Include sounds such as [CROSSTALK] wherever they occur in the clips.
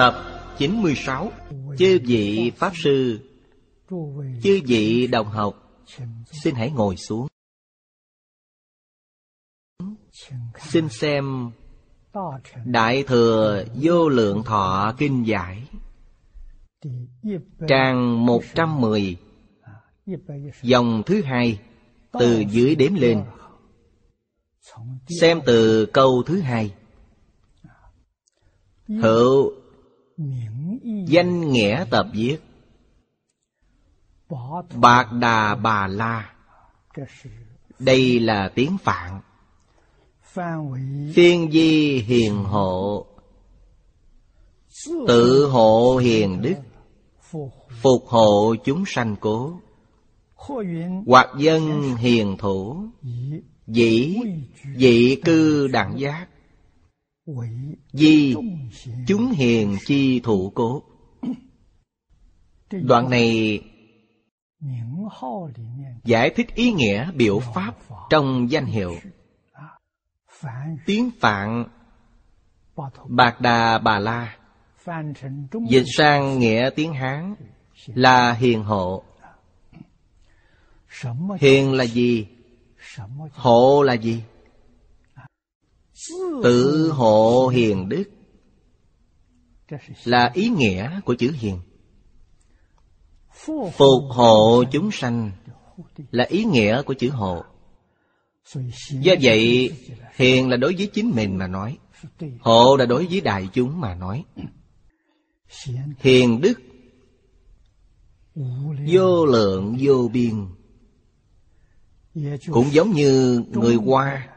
Tập 96 Chư vị Pháp Sư. Chư vị đồng học, Xin hãy ngồi xuống. Xin xem Đại Thừa Vô Lượng Thọ Kinh Giải, Trang 110 Dòng thứ hai, Từ dưới đếm lên. Xem từ câu thứ hai. Hữu Danh nghĩa tập viết. Bạc Đà Bà La. Đây là tiếng Phạn. Phiên di hiền hộ. Tự hộ hiền đức. Phục hộ chúng sanh cố. Hoặc dân hiền thủ. Dĩ, Dị cư đẳng giác vì Chúng hiền chi thủ cố Đoạn này Giải thích ý nghĩa biểu pháp trong danh hiệu Tiếng Phạn Bạc Đà Bà La Dịch sang nghĩa tiếng Hán Là hiền hộ Hiền là gì? Hộ là gì? Tự hộ hiền đức Là ý nghĩa của chữ hiền. Phục hộ chúng sanh Là ý nghĩa của chữ hộ. Do vậy Hiền là đối với chính mình mà nói Hộ là đối với đại chúng mà nói. Hiền đức Vô lượng vô biên Cũng giống như người Hoa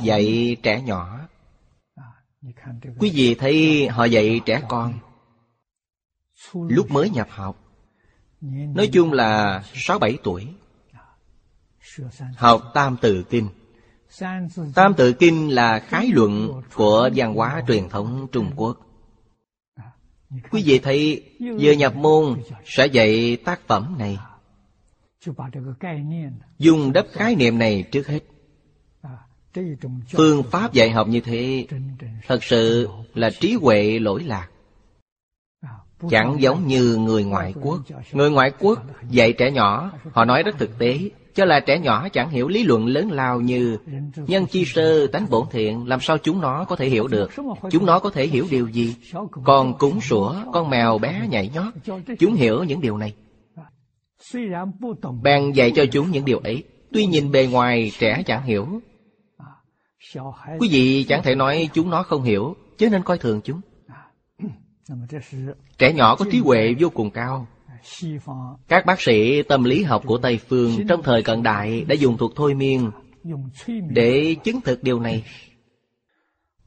Dạy trẻ nhỏ. Quý vị thấy họ dạy trẻ con Lúc mới nhập học. Nói chung là sáu bảy tuổi. Học Tam Tự Kinh. Tam Tự Kinh là khái luận của văn hóa truyền thống Trung Quốc. Quý vị thấy vừa nhập môn sẽ dạy tác phẩm này. Dùng đắp khái niệm này trước hết Phương pháp dạy học như thế Thật sự là trí huệ lỗi lạc. Chẳng giống như người ngoại quốc. Người ngoại quốc dạy trẻ nhỏ Họ nói rất thực tế Cho là trẻ nhỏ chẳng hiểu lý luận lớn lao như Nhân chi sơ tánh bổn thiện Làm sao chúng nó có thể hiểu được? Chúng nó có thể hiểu điều gì? Con cúng sủa, con mèo bé nhảy nhót Chúng hiểu những điều này. Bèn dạy cho chúng những điều ấy. Tuy nhìn bề ngoài trẻ chẳng hiểu Quý vị chẳng thể nói chúng nó không hiểu, Chứ nên coi thường chúng. Trẻ nhỏ có trí huệ vô cùng cao. Các bác sĩ tâm lý học của Tây Phương Trong thời cận đại đã dùng thuật thôi miên Để chứng thực điều này.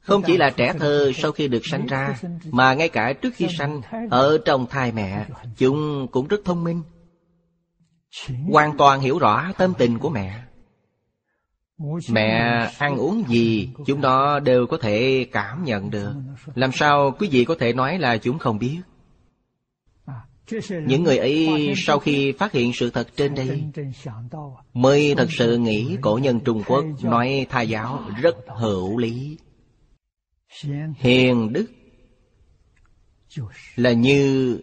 Không chỉ là trẻ thơ sau khi được sanh ra, Mà ngay cả trước khi sanh, Ở trong thai mẹ, Chúng cũng rất thông minh. Hoàn toàn hiểu rõ tâm tình của mẹ. Mẹ ăn uống gì Chúng nó đều có thể cảm nhận được. Làm sao quý vị có thể nói là chúng không biết? Những người ấy sau khi phát hiện sự thật trên đây, Mới thật sự nghĩ cổ nhân Trung Quốc nói tha giáo rất hữu lý. Hiền đức Là như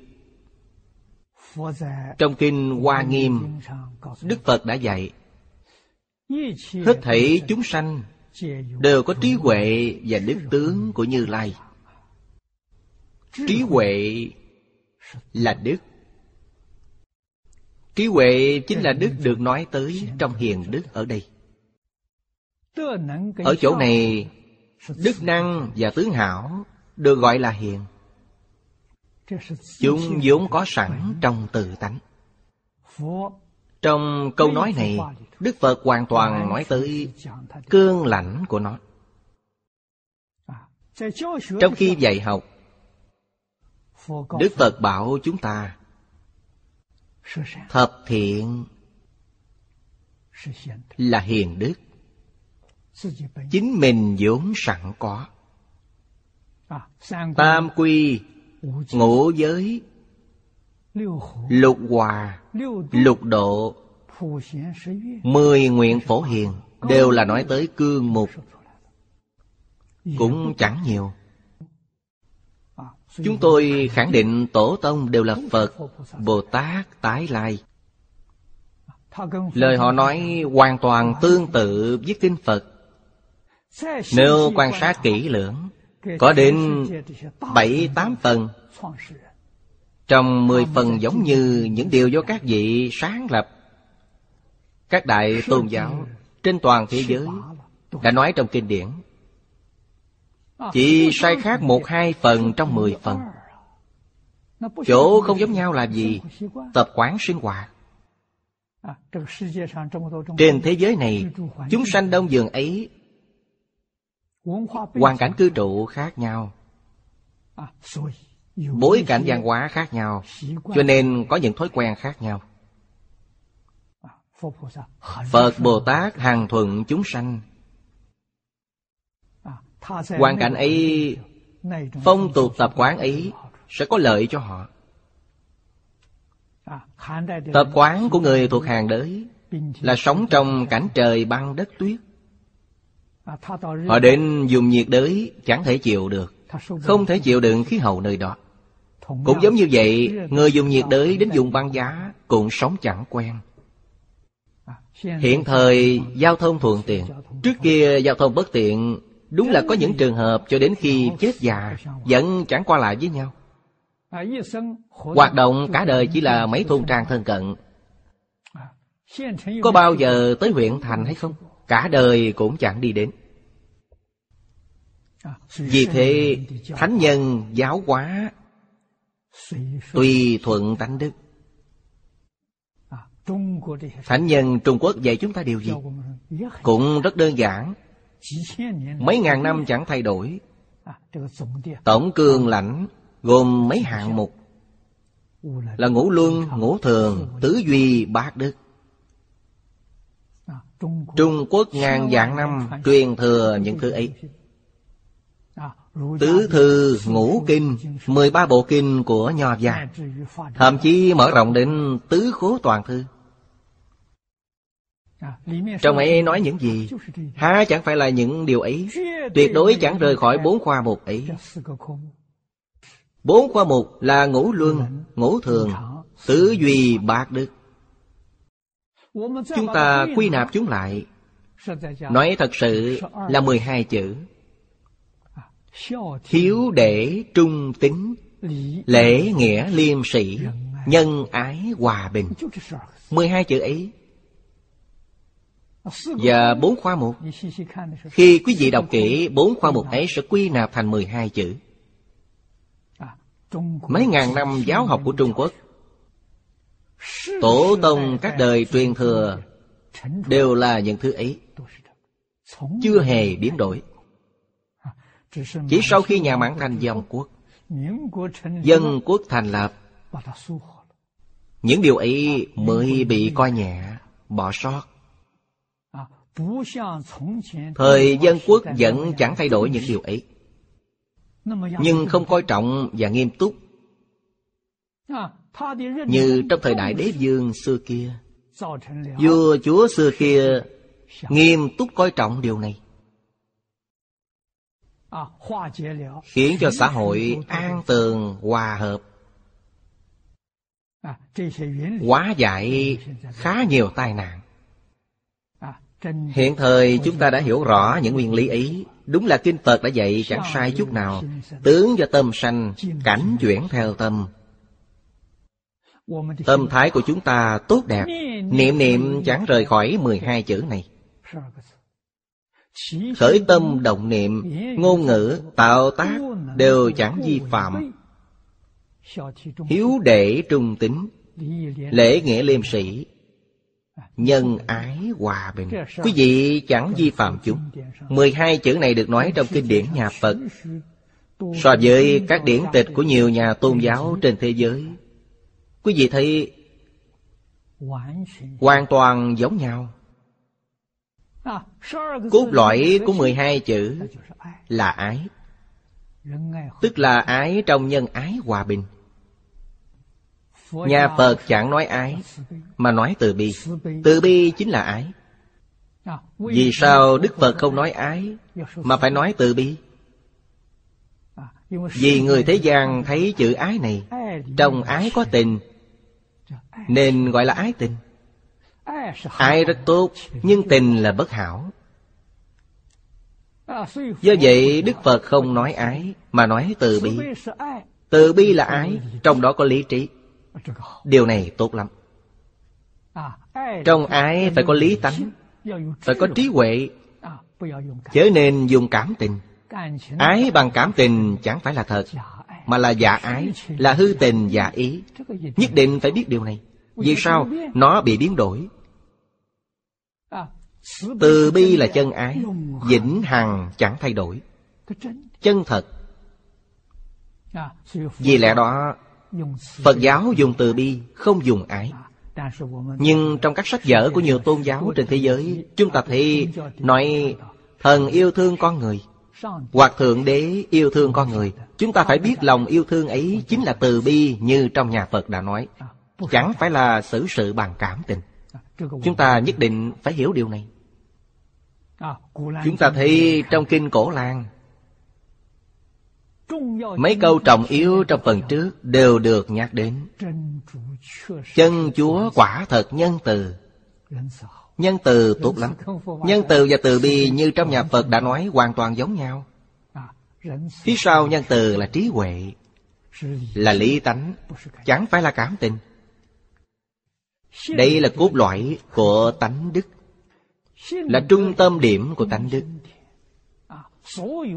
Trong kinh Hoa Nghiêm, Đức Phật đã dạy Hết thảy chúng sanh Đều có trí huệ và đức tướng của Như Lai. Trí huệ là đức. Trí huệ chính là đức được nói tới trong hiền đức ở đây. Ở chỗ này Đức năng và tướng hảo Được gọi là hiền. Chúng vốn có sẵn trong tự tánh trong câu nói này, Đức Phật hoàn toàn nói tới cương lãnh của nó. Trong khi dạy học, Đức Phật bảo chúng ta, Thập thiện Là hiền đức. Chính mình vốn sẵn có. Tam quy Ngũ giới Lục hòa Lục độ Mười nguyện phổ hiền Đều là nói tới cương mục Cũng chẳng nhiều Chúng tôi khẳng định Tổ Tông đều là Phật, Bồ Tát, Tái Lai. Lời họ nói hoàn toàn tương tự với Kinh Phật. Nếu quan sát kỹ lưỡng, có đến bảy tám phần trong mười phần giống như những điều do các vị sáng lập, Các đại tôn giáo trên toàn thế giới Đã nói trong kinh điển. Chỉ sai khác một hai phần trong mười phần. Chỗ không giống nhau là gì? Tập quán sinh hoạt. Trên thế giới này, Chúng sanh đông dường ấy Hoàn cảnh cư trụ khác nhau bối cảnh văn hóa khác nhau cho nên có những thói quen khác nhau. Phật bồ tát hàng thuận chúng sanh. Hoàn cảnh ấy phong tục tập quán ấy sẽ có lợi cho họ. Tập quán của người thuộc hàng đới là sống trong cảnh trời băng đất tuyết. Họ đến dùng nhiệt đới chẳng thể chịu được không thể chịu đựng khí hậu nơi đó cũng giống như vậy Người dùng nhiệt đới đến dùng băng giá Cũng sống chẳng quen. Hiện thời giao thông thuận tiện. Trước kia giao thông bất tiện Đúng là có những trường hợp cho đến khi chết già Vẫn chẳng qua lại với nhau. Hoạt động cả đời chỉ là mấy thôn trang thân cận. Có bao giờ tới huyện thành hay không? Cả đời cũng chẳng đi đến. Vì thế Thánh nhân giáo hóa tùy thuận tánh đức. Thánh nhân trung quốc dạy chúng ta điều gì? Cũng rất đơn giản. Mấy ngàn năm chẳng thay đổi. Tổng cương lãnh gồm mấy hạng mục. Là ngũ luân, ngũ thường, tứ duy, bát đức. Trung quốc ngàn vạn năm truyền thừa những thứ ấy. Tứ thư ngũ kinh mười ba bộ kinh của Nho gia. Thậm chí mở rộng đến tứ khố toàn thư. Trong ấy nói những gì? Há chẳng phải là những điều ấy? Tuyệt đối chẳng rời khỏi bốn khoa mục ấy. Bốn khoa mục là ngũ luân, ngũ thường, tứ duy bạc đức. Chúng ta quy nạp chúng lại. Nói thật sự là mười hai chữ hiếu để trung tính lễ nghĩa liêm sĩ nhân ái hòa bình. Mười hai chữ ấy. Và bốn khoa mục khi quý vị đọc kỹ bốn khoa mục ấy sẽ quy nạp thành mười hai chữ. Mấy ngàn năm giáo học của trung quốc, tổ tông các đời truyền thừa đều là những thứ ấy. Chưa hề biến đổi chỉ sau khi nhà Mãn thành dòng quốc, Dân quốc thành lập, Những điều ấy mới bị coi nhẹ, Bỏ sót. Thời dân quốc vẫn chẳng thay đổi những điều ấy. Nhưng không coi trọng và nghiêm túc. Như trong thời đại đế vương xưa kia, Vua chúa xưa kia Nghiêm túc coi trọng điều này khiến cho xã hội an tường hòa hợp. Hóa giải khá nhiều tai nạn. Hiện thời chúng ta đã hiểu rõ những nguyên lý ấy. Đúng là kinh phật đã dạy chẳng sai chút nào. tướng do tâm sanh cảnh chuyển theo tâm. Tâm thái của chúng ta tốt đẹp. Niệm niệm chẳng rời khỏi 12 chữ này khởi tâm động niệm, ngôn ngữ, tạo tác đều chẳng vi phạm. Hiếu đệ trung tính lễ nghĩa liêm sĩ, nhân ái hòa bình. Quý vị chẳng vi phạm chúng. Mười hai chữ này được nói trong kinh điển nhà phật. So với các điển tịch của nhiều nhà tôn giáo trên thế giới, quý vị thấy hoàn toàn giống nhau. Cốt lõi của 12 chữ là ái. Tức là ái trong nhân ái hòa bình. Nhà Phật chẳng nói ái, Mà nói từ bi. Từ bi chính là ái. Vì sao Đức Phật không nói ái, Mà phải nói từ bi? Vì người thế gian thấy chữ ái này, Trong ái có tình, Nên gọi là ái tình. Ai rất tốt, Nhưng tình là bất hảo. Do vậy, Đức Phật không nói ái, Mà nói từ bi. Từ bi là ái, Trong đó có lý trí. Điều này tốt lắm. Trong ái phải có lý tánh, Phải có trí huệ. Chớ nên dùng cảm tình. Ái bằng cảm tình chẳng phải là thật, Mà là giả ái, Là hư tình giả ý. Nhất định phải biết điều này. Vì sao? Nó bị biến đổi. Từ bi là chân ái Vĩnh hằng chẳng thay đổi. Chân thật. Vì lẽ đó Phật giáo dùng từ bi Không dùng ái. Nhưng trong các sách vở của nhiều tôn giáo trên thế giới Chúng ta thấy nói Thần yêu thương con người. Hoặc Thượng Đế yêu thương con người. Chúng ta phải biết lòng yêu thương ấy Chính là từ bi như trong nhà Phật đã nói Chẳng phải là xử sự bằng cảm tình. Chúng ta nhất định phải hiểu điều này. Chúng ta thấy trong kinh cổ làng Mấy câu trọng yếu trong phần trước đều được nhắc đến. Chân Chúa quả thật nhân từ. Nhân từ tốt lắm. Nhân từ và từ bi như trong nhà Phật đã nói hoàn toàn giống nhau. Phía sau nhân từ là trí huệ Là lý tánh. Chẳng phải là cảm tình Đây là cốt lõi của tánh đức. Là trung tâm điểm của tánh đức.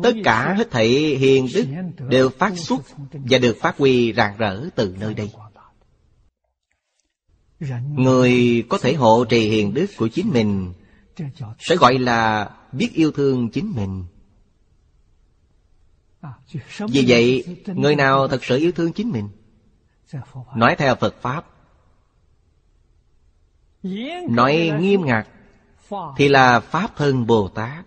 Tất cả hết thảy hiền đức Đều phát xuất Và được phát huy rạng rỡ từ nơi đây. Người có thể hộ trì hiền đức của chính mình Sẽ gọi là biết yêu thương chính mình. Vì vậy, người nào thật sự yêu thương chính mình? Nói theo Phật Pháp Nói nghiêm ngặt Thì là Pháp thân Bồ Tát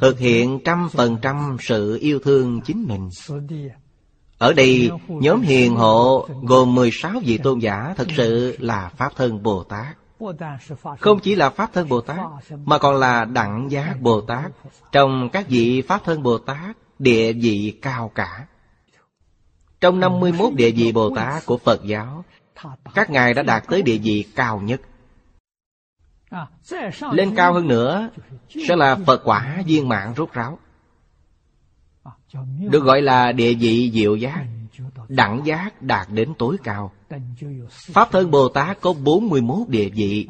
Thực hiện trăm phần trăm sự yêu thương chính mình ở đây, nhóm hiền hộ gồm 16 vị tôn giả thật sự là Pháp Thân Bồ Tát. Không chỉ là Pháp Thân Bồ Tát, mà còn là Đẳng Giác Bồ Tát. Trong các vị Pháp Thân Bồ Tát, địa vị cao cả. Trong 51 địa vị Bồ Tát của Phật giáo, các ngài đã đạt tới địa vị cao nhất. Lên cao hơn nữa, sẽ là Phật quả viên mạng rốt ráo. Được gọi là địa vị diệu giác Đẳng giác đạt đến tối cao Pháp thân Bồ Tát có 41 địa vị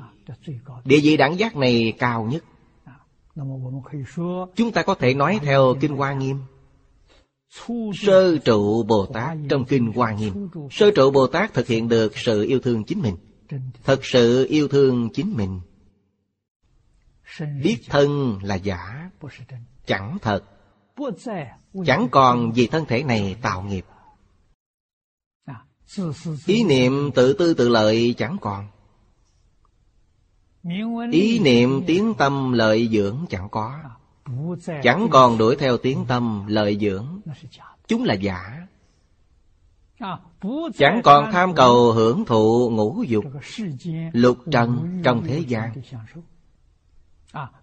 Địa vị đẳng giác này cao nhất Chúng ta có thể nói theo Kinh Hoa Nghiêm Sơ trụ Bồ Tát trong Kinh Hoa Nghiêm Sơ trụ Bồ Tát thực hiện được sự yêu thương chính mình. Thật sự yêu thương chính mình. Biết thân là giả. Chẳng thật. Chẳng còn vì thân thể này tạo nghiệp. Ý niệm tự tư tự lợi chẳng còn. Ý niệm tiếng tâm lợi dưỡng chẳng có Chẳng còn đuổi theo tiếng tâm lợi dưỡng. Chúng là giả. Chẳng còn tham cầu hưởng thụ ngũ dục, Lục trần trong thế gian.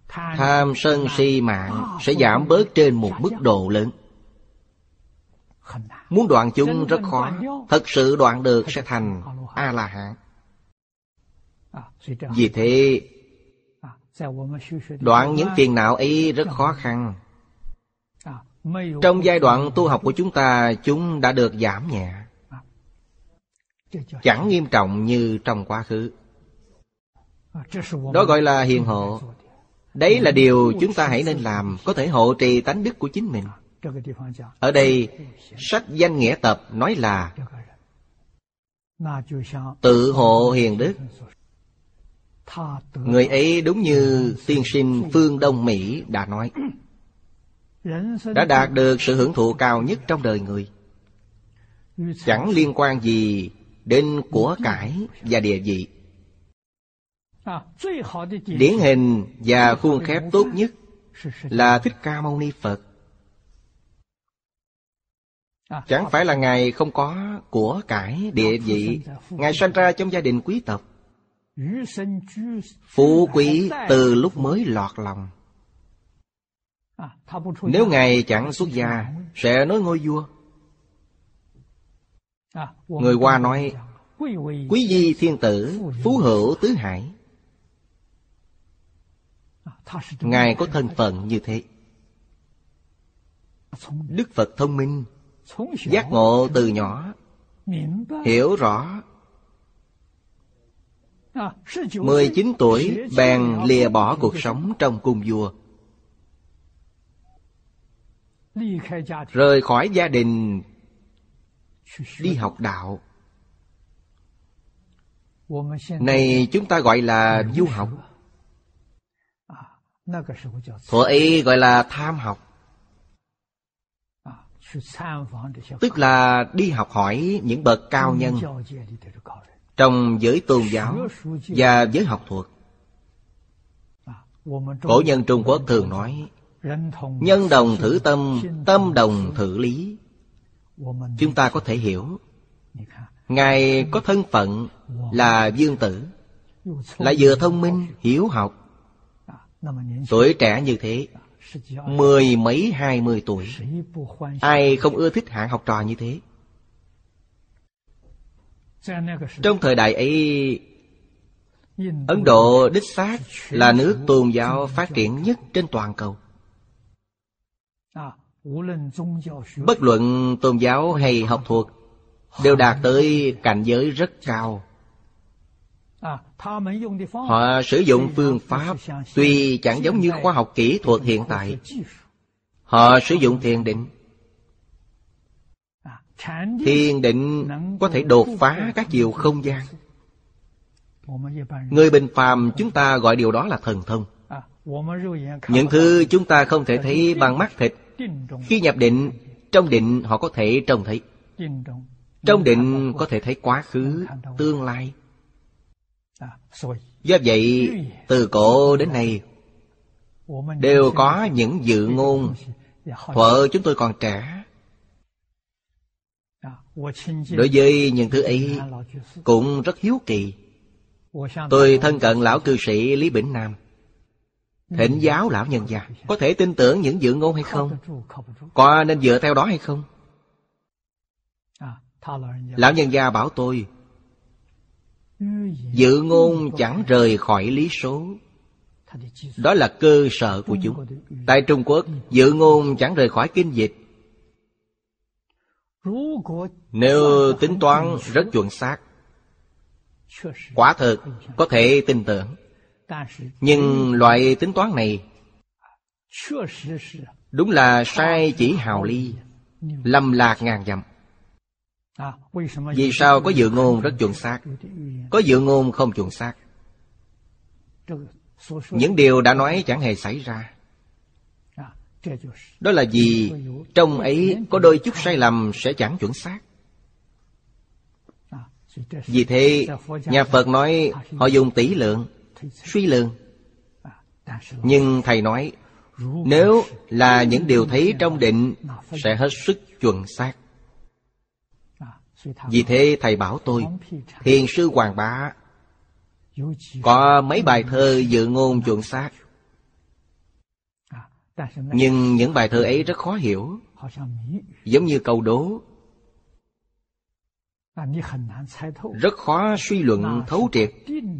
Tham sân si mạng sẽ giảm bớt trên một mức độ lớn. Muốn đoạn chúng rất khó. Thật sự đoạn được sẽ thành A-la-hán Vì thế Đoạn những phiền não ấy rất khó khăn. Trong giai đoạn tu học của chúng ta Chúng đã được giảm nhẹ. Chẳng nghiêm trọng như trong quá khứ. Đó gọi là hiền hộ. Đấy là điều chúng ta hãy nên làm Có thể hộ trì tánh đức của chính mình. Ở đây Sách danh nghĩa tập nói là Tự hộ hiền đức Người ấy đúng như tiên sinh Phương Đông Mỹ đã nói. Đã đạt được sự hưởng thụ cao nhất trong đời người. Chẳng liên quan gì đến của cải và địa vị. Điển hình và khuôn khép tốt nhất là Thích Ca Mâu Ni Phật. Chẳng phải là Ngài không có của cải địa vị Ngài sanh ra trong gia đình quý tộc. Phú quý từ lúc mới lọt lòng. Nếu Ngài chẳng xuất gia Sẽ nói ngôi vua. Người Hoa nói Quý di thiên tử Phú hữu tứ hải. Ngài có thân phận như thế. Đức Phật thông minh Giác ngộ từ nhỏ Hiểu rõ 19 tuổi bèn lìa bỏ cuộc sống trong cung vua. Rời khỏi gia đình Đi học đạo. Này chúng ta gọi là du học. Thuở ấy gọi là tham học. Tức là đi học hỏi những bậc cao nhân trong giới tôn giáo và giới học thuật. Cổ nhân Trung Quốc thường nói Nhân đồng thử tâm, tâm đồng thử lý. Chúng ta có thể hiểu Ngài có thân phận là dương tử Lại vừa thông minh, hiểu học. Tuổi trẻ như thế Mười mấy hai mươi tuổi Ai không ưa thích hạng học trò như thế? Trong thời đại ấy Ấn Độ đích xác là nước tôn giáo phát triển nhất trên toàn cầu. Bất luận tôn giáo hay học thuật Đều đạt tới cảnh giới rất cao. Họ sử dụng phương pháp Tuy chẳng giống như khoa học kỹ thuật hiện tại. Họ sử dụng thiền định. Thiền định có thể đột phá các chiều không gian. Người bình phàm chúng ta gọi điều đó là thần thông. Những thứ chúng ta không thể thấy bằng mắt thịt. Khi nhập định Trong định họ có thể trông thấy. Trong định có thể thấy quá khứ, tương lai. Do vậy, từ cổ đến nay Đều có những dự ngôn. Thuở chúng tôi còn trẻ Đối với những thứ ấy Cũng rất hiếu kỳ. Tôi thân cận lão cư sĩ Lý Bỉnh Nam. Thỉnh giáo lão nhân gia. Có thể tin tưởng những dự ngôn hay không? Có nên dựa theo đó hay không? Lão nhân gia bảo tôi Dự ngôn chẳng rời khỏi lý số. Đó là cơ sở của chúng. Tại Trung Quốc Dự ngôn chẳng rời khỏi kinh dịch nếu tính toán rất chuẩn xác, Quả thực có thể tin tưởng. Nhưng loại tính toán này Đúng là sai chỉ hào ly Lâm lạc ngàn dặm. Vì sao có dự ngôn rất chuẩn xác, Có dự ngôn không chuẩn xác? Những điều đã nói chẳng hề xảy ra. Đó là vì Trong ấy có đôi chút sai lầm sẽ chẳng chuẩn xác. Vì thế, Nhà Phật nói, Họ dùng tỷ lượng, Suy lượng. Nhưng Thầy nói, Nếu là những điều thấy trong định, Sẽ hết sức chuẩn xác. Vì thế, thầy bảo tôi Thiền sư Hoàng Bá, Có mấy bài thơ dự ngôn chuẩn xác. Nhưng những bài thơ ấy rất khó hiểu. Giống như câu đố. Rất khó suy luận thấu triệt.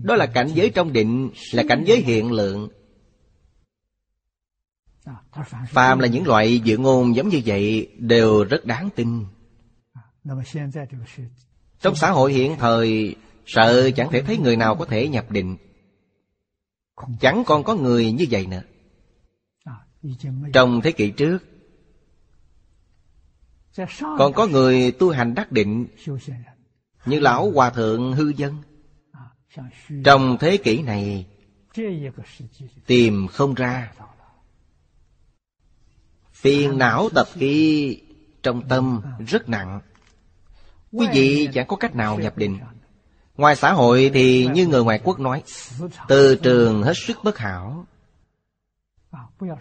Đó là cảnh giới trong định Là cảnh giới hiện lượng. Phàm là những loại dự ngôn giống như vậy Đều rất đáng tin. Trong xã hội hiện thời Sợ chẳng thể thấy người nào có thể nhập định. Chẳng còn có người như vậy nữa trong thế kỷ trước, Còn có người tu hành đắc định Như Lão Hòa Thượng Hư Dân. Trong thế kỷ này, Tìm không ra. Phiền não tập khí trong tâm rất nặng. Quý vị chẳng có cách nào nhập định. Ngoài xã hội thì như người ngoại quốc nói, Từ trường hết sức bất hảo.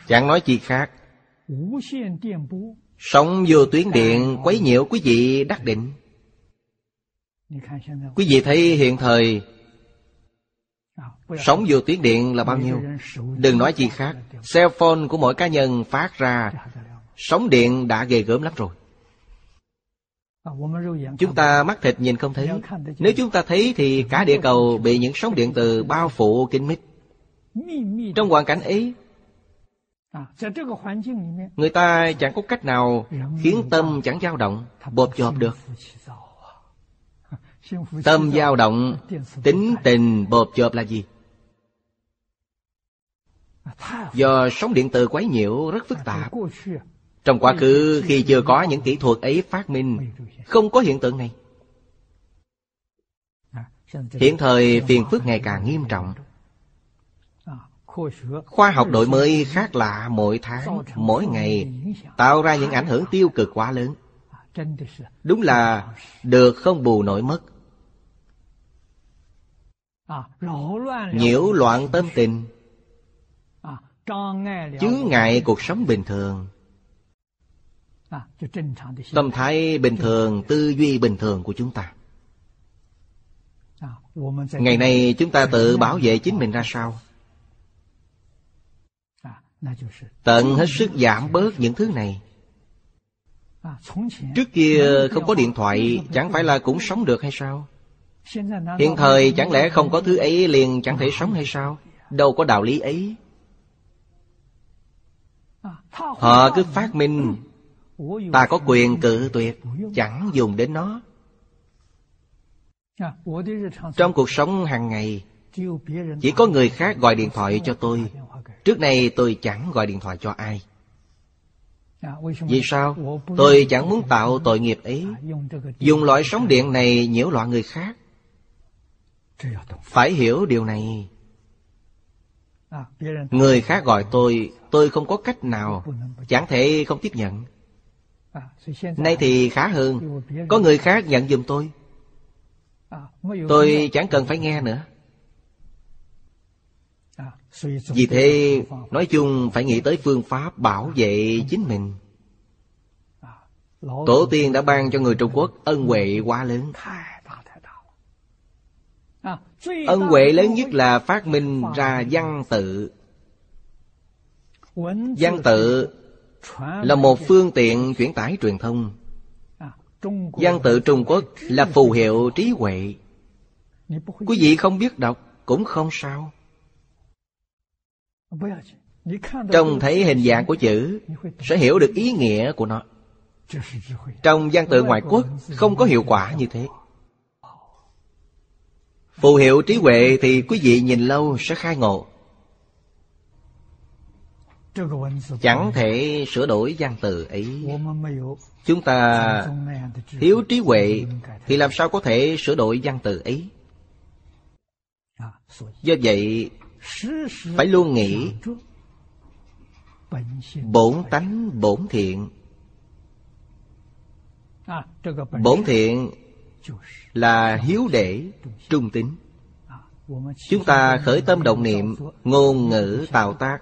Chẳng nói gì khác。Sống vô tuyến điện quấy nhiễu quý vị đắc định。Quý vị thấy hiện thời Sống vô tuyến điện là bao nhiêu？Đừng nói gì khác Cell phone của mỗi cá nhân phát ra Sóng điện đã ghê gớm lắm rồi。Chúng ta mắt thịt nhìn không thấy Nếu chúng ta thấy thì cả địa cầu bị những sóng điện từ bao phủ kín mít。Trong hoàn cảnh ấy Người ta chẳng có cách nào khiến tâm chẳng dao động, bột chộp được. [LAUGHS] Tâm dao động, tính tình bột chộp là gì? Do sóng điện từ quấy nhiễu rất phức tạp. Trong quá khứ khi chưa có những kỹ thuật ấy phát minh, không có hiện tượng này. Hiện thời phiền phức ngày càng nghiêm trọng. Khoa học đổi mới khác lạ mỗi tháng, mỗi ngày, tạo ra những ảnh hưởng tiêu cực quá lớn. Đúng là được không bù nổi mất. Nhiễu loạn tâm tình Chướng ngại cuộc sống bình thường Tâm thái bình thường, tư duy bình thường của chúng ta Ngày nay chúng ta tự bảo vệ chính mình ra sao Tận hết sức giảm bớt những thứ này. Trước kia không có điện thoại, Chẳng phải là cũng sống được hay sao? Hiện thời chẳng lẽ không có thứ ấy liền chẳng thể sống hay sao? Đâu có đạo lý ấy. Họ cứ phát minh. Ta có quyền cự tuyệt, Chẳng dùng đến nó. Trong cuộc sống hàng ngày, Chỉ có người khác gọi điện thoại cho tôi. Trước này tôi chẳng gọi điện thoại cho ai. Vì sao? Tôi chẳng muốn tạo tội nghiệp ấy. Dùng loại sóng điện này nhiễu loạn người khác. Phải hiểu điều này. Người khác gọi tôi Tôi không có cách nào. Chẳng thể không tiếp nhận. Nay thì khá hơn. Có người khác nhận giùm tôi. Tôi chẳng cần phải nghe nữa vì thế, nói chung phải nghĩ tới phương pháp bảo vệ chính mình. Tổ tiên đã ban cho người Trung Quốc ân huệ quá lớn. Ân huệ lớn nhất là phát minh ra văn tự. Văn tự là một phương tiện chuyển tải truyền thông. Văn tự Trung Quốc là phù hiệu trí huệ. Quý vị không biết đọc cũng không sao. Trông thấy hình dạng của chữ Sẽ hiểu được ý nghĩa của nó. Trong văn tự ngoại quốc Không có hiệu quả như thế. Phù hiệu trí huệ Thì quý vị nhìn lâu sẽ khai ngộ. Chẳng thể sửa đổi văn từ ấy. Chúng ta thiếu trí huệ Thì làm sao có thể sửa đổi văn từ ấy? Do vậy phải luôn nghĩ bổn tánh bổn thiện. Bổn thiện là hiếu để trung tín. Chúng ta khởi tâm động niệm, ngôn ngữ tạo tác.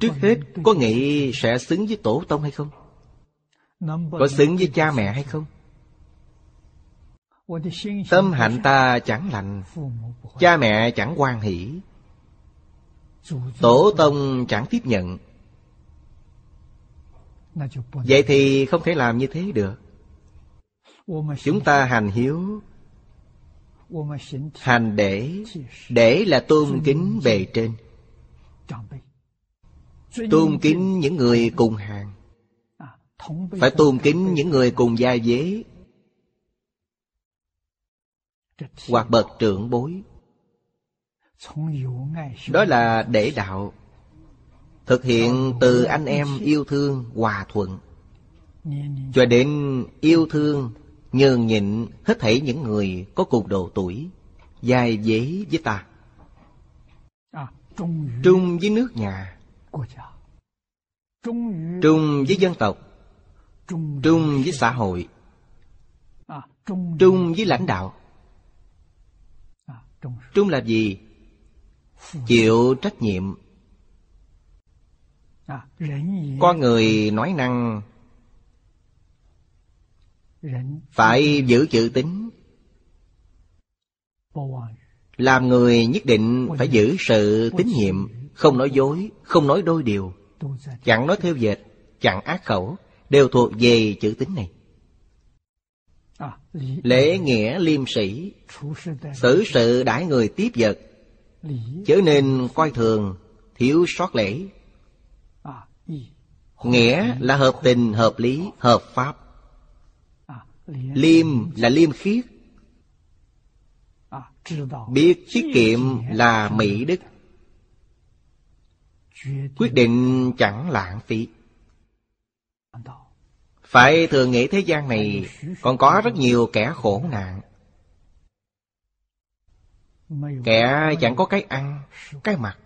Trước hết, có nghĩ sẽ xứng với tổ tông hay không? Có xứng với cha mẹ hay không? Tâm hạnh ta chẳng lành. Cha mẹ chẳng quan hỷ. Tổ tông chẳng tiếp nhận. Vậy thì không thể làm như thế được. Chúng ta hành hiếu. Hành để. Để là tôn kính bề trên. Tôn kính những người cùng hàng. Phải tôn kính những người cùng gia dế hoặc bậc trưởng bối. Đó là để đạo, thực hiện từ anh em yêu thương hòa thuận. Cho đến yêu thương, nhường nhịn, hết thảy những người có cùng độ tuổi, dài dễ với ta. Trung với nước nhà. Trung với dân tộc. Trung với xã hội. Trung với lãnh đạo. Trung là gì? Chịu trách nhiệm. Con người nói năng. Phải giữ chữ tính. Làm người nhất định phải giữ sự tín nhiệm Không nói dối, không nói đôi điều. Chẳng nói theo dệt, chẳng ác khẩu Đều thuộc về chữ tính này. Lễ nghĩa liêm sĩ Xử sự đãi người tiếp vật。Chớ nên coi thường Thiếu sót lễ。Nghĩa là hợp tình, hợp lý, hợp pháp。Liêm là liêm khiết。Biết tiết kiệm là mỹ đức。Quyết định chẳng lãng phí phải thường nghĩ thế gian này Còn có rất nhiều kẻ khổ nạn. Kẻ chẳng có cái ăn, cái mặc.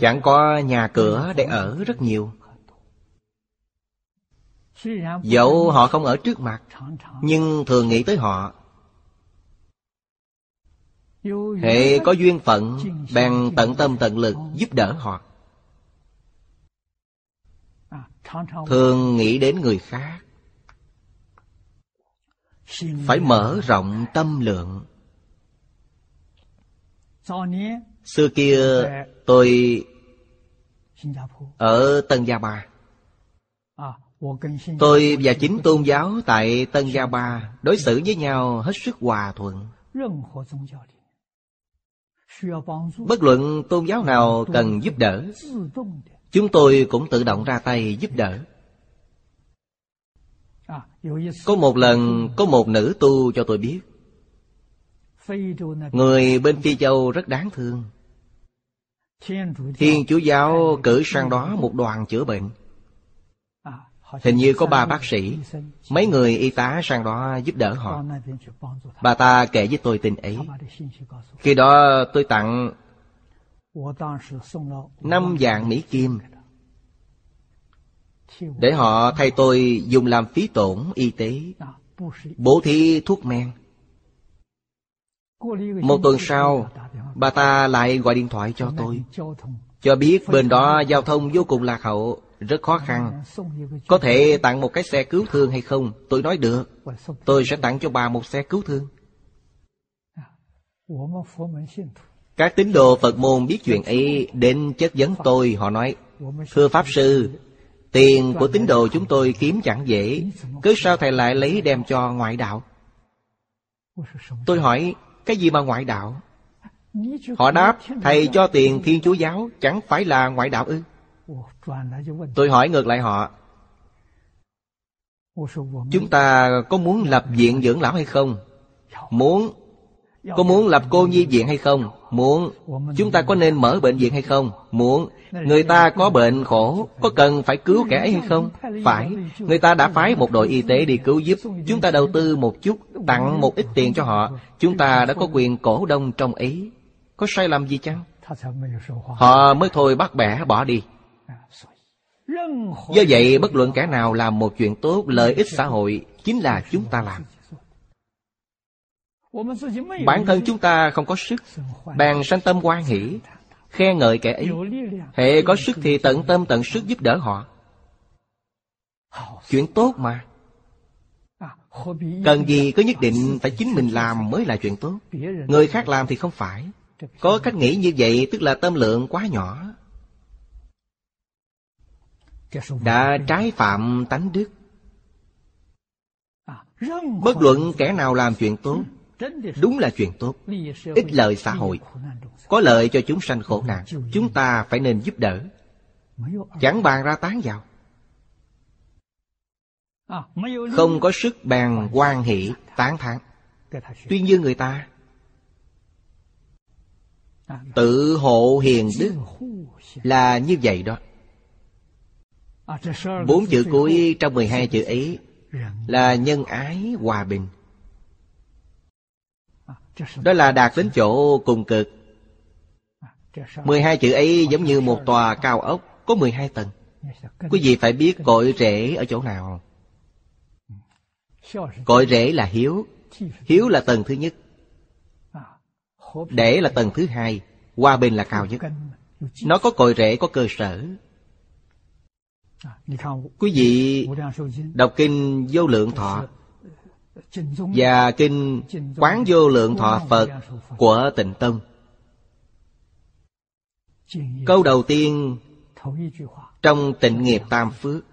Chẳng có nhà cửa để ở rất nhiều. Dẫu họ không ở trước mặt Nhưng thường nghĩ tới họ. Hệ có duyên phận Bèn tận tâm tận lực giúp đỡ họ. Thường nghĩ đến người khác. Phải mở rộng tâm lượng. Xưa kia tôi Ở Tân Gia Ba. Tôi và chính tôn giáo tại Tân Gia Ba Đối xử với nhau hết sức hòa thuận. Bất luận tôn giáo nào cần giúp đỡ Chúng tôi cũng tự động ra tay giúp đỡ. Có một lần, có một nữ tu cho tôi biết. Người bên Phi Châu rất đáng thương. Thiên Chúa Giáo cử sang đó một đoàn chữa bệnh. Hình như có ba bác sĩ, Mấy người y tá sang đó giúp đỡ họ. Bà ta kể với tôi tin ấy. Khi đó tôi tặng Năm vạn Mỹ Kim Để họ thay tôi dùng làm phí tổn y tế. Bố thí thuốc men. Một tuần sau Bà ta lại gọi điện thoại cho tôi. Cho biết bên đó giao thông vô cùng lạc hậu Rất khó khăn. Có thể tặng một cái xe cứu thương hay không Tôi nói được. Tôi sẽ tặng cho bà một xe cứu thương các tín đồ Phật môn biết chuyện ấy, Đến chất vấn tôi, Họ nói, Thưa Pháp Sư, Tiền của tín đồ chúng tôi kiếm chẳng dễ, Cứ sao thầy lại lấy đem cho ngoại đạo? Tôi hỏi, Cái gì mà ngoại đạo? Họ đáp, Thầy cho tiền Thiên Chúa Giáo, Chẳng phải là ngoại đạo ư? Tôi hỏi ngược lại họ, Chúng ta có muốn lập viện dưỡng lão hay không? Muốn có muốn lập cô nhi viện hay không? Muốn Chúng ta có nên mở bệnh viện hay không? Muốn Người ta có bệnh khổ, Có cần phải cứu kẻ ấy hay không? Phải Người ta đã phái một đội y tế đi cứu giúp Chúng ta đầu tư một chút, Tặng một ít tiền cho họ Chúng ta đã có quyền cổ đông trong ấy Có sai lầm gì chăng? Họ mới thôi bắt bẻ, bỏ đi Do vậy, bất luận kẻ nào làm một chuyện tốt, Lợi ích xã hội, Chính là chúng ta làm Bản thân chúng ta không có sức. Bèn sanh tâm quan hỷ Khen ngợi kẻ ấy Hệ có sức thì tận tâm tận sức giúp đỡ họ. Chuyện tốt mà. Cần gì có nhất định phải chính mình làm mới là chuyện tốt. Người khác làm thì không phải. Có cách nghĩ như vậy tức là tâm lượng quá nhỏ. Đã trái phạm tánh đức. Bất luận kẻ nào làm chuyện tốt Đúng là chuyện tốt. Ích lợi xã hội. Có lợi cho chúng sanh khổ nạn. Chúng ta phải nên giúp đỡ. Chẳng bàn ra tán vào. Không có sức bàn quan hỷ, tán thán. Tuy nhiên người ta, Tự hộ hiền đức Là như vậy đó. Bốn chữ cuối trong 12 chữ ấy Là nhân ái hòa bình. Đó là đạt đến chỗ cùng cực. 12 chữ ấy giống như một tòa cao ốc Có 12 tầng. Quý vị phải biết cội rễ ở chỗ nào. Cội rễ là hiếu. Hiếu là tầng thứ nhất. Để là tầng thứ hai Hòa bình là cao nhất. Nó có cội rễ, có cơ sở. Quý vị đọc kinh vô lượng thọ và kinh quán vô lượng thọ phật. Của tịnh tông câu đầu tiên trong tịnh nghiệp tam phước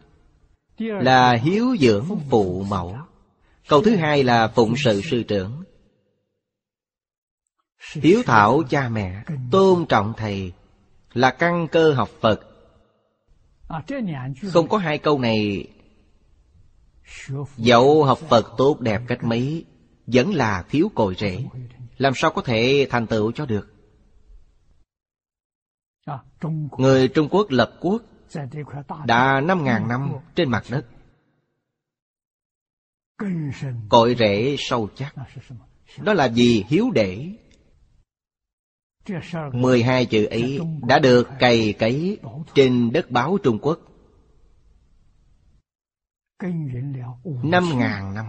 là hiếu dưỡng phụ mẫu. câu thứ hai là phụng sự sư trưởng. Hiếu thảo cha mẹ tôn trọng thầy là căn cơ học phật. Không có hai câu này dẫu học phật tốt đẹp cách mấy, vẫn là thiếu cội rễ. Làm sao có thể thành tựu cho được? Người trung quốc lập quốc đã năm ngàn năm trên mặt đất. Cội rễ sâu chắc. Đó là gì hiếu để. Mười hai chữ ấy đã được cày cấy trên đất báo trung quốc năm ngàn năm.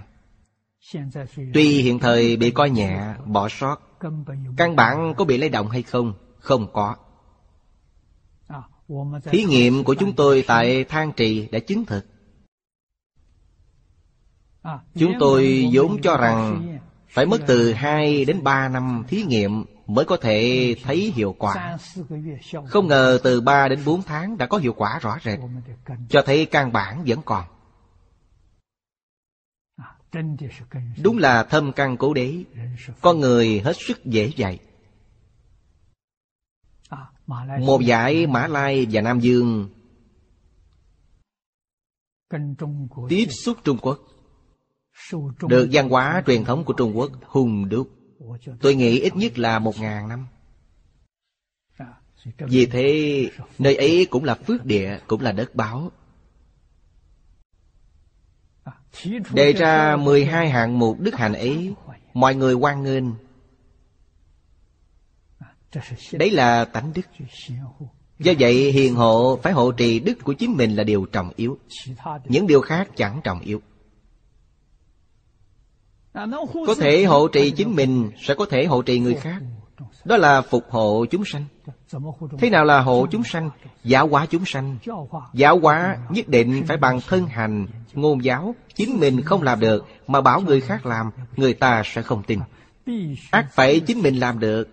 tuy hiện thời bị coi nhẹ bỏ sót căn bản có bị lấy động hay không? Không có. Thí nghiệm của chúng tôi tại thang trì đã chứng thực. Chúng tôi vốn cho rằng phải mất từ hai đến ba năm thí nghiệm mới có thể thấy hiệu quả. Không ngờ từ ba đến bốn tháng đã có hiệu quả rõ rệt cho thấy căn bản vẫn còn đúng là thâm căn cố đế. Con người hết sức dễ dạy. Một giải Mã Lai và Nam Dương. Tiếp xúc Trung Quốc. Được văn hóa truyền thống của Trung Quốc hùng đúc. Tôi nghĩ ít nhất là một ngàn năm. Vì thế, nơi ấy cũng là phước địa, Cũng là đất báo. Đề ra 12 hạng mục đức hạnh ấy. Mọi người hoan nghênh. Đấy là tánh đức. Do vậy hiền hộ phải hộ trì đức của chính mình là điều trọng yếu. Những điều khác chẳng trọng yếu. Có thể hộ trì chính mình Sẽ có thể hộ trì người khác. Đó là phục hộ chúng sanh Thế nào là hộ chúng sanh? Giáo hóa chúng sanh. Giáo hóa nhất định phải bằng thân hành, Ngôn giáo. Chính mình không làm được, Mà bảo người khác làm, Người ta sẽ không tin. Ác phải chính mình làm được.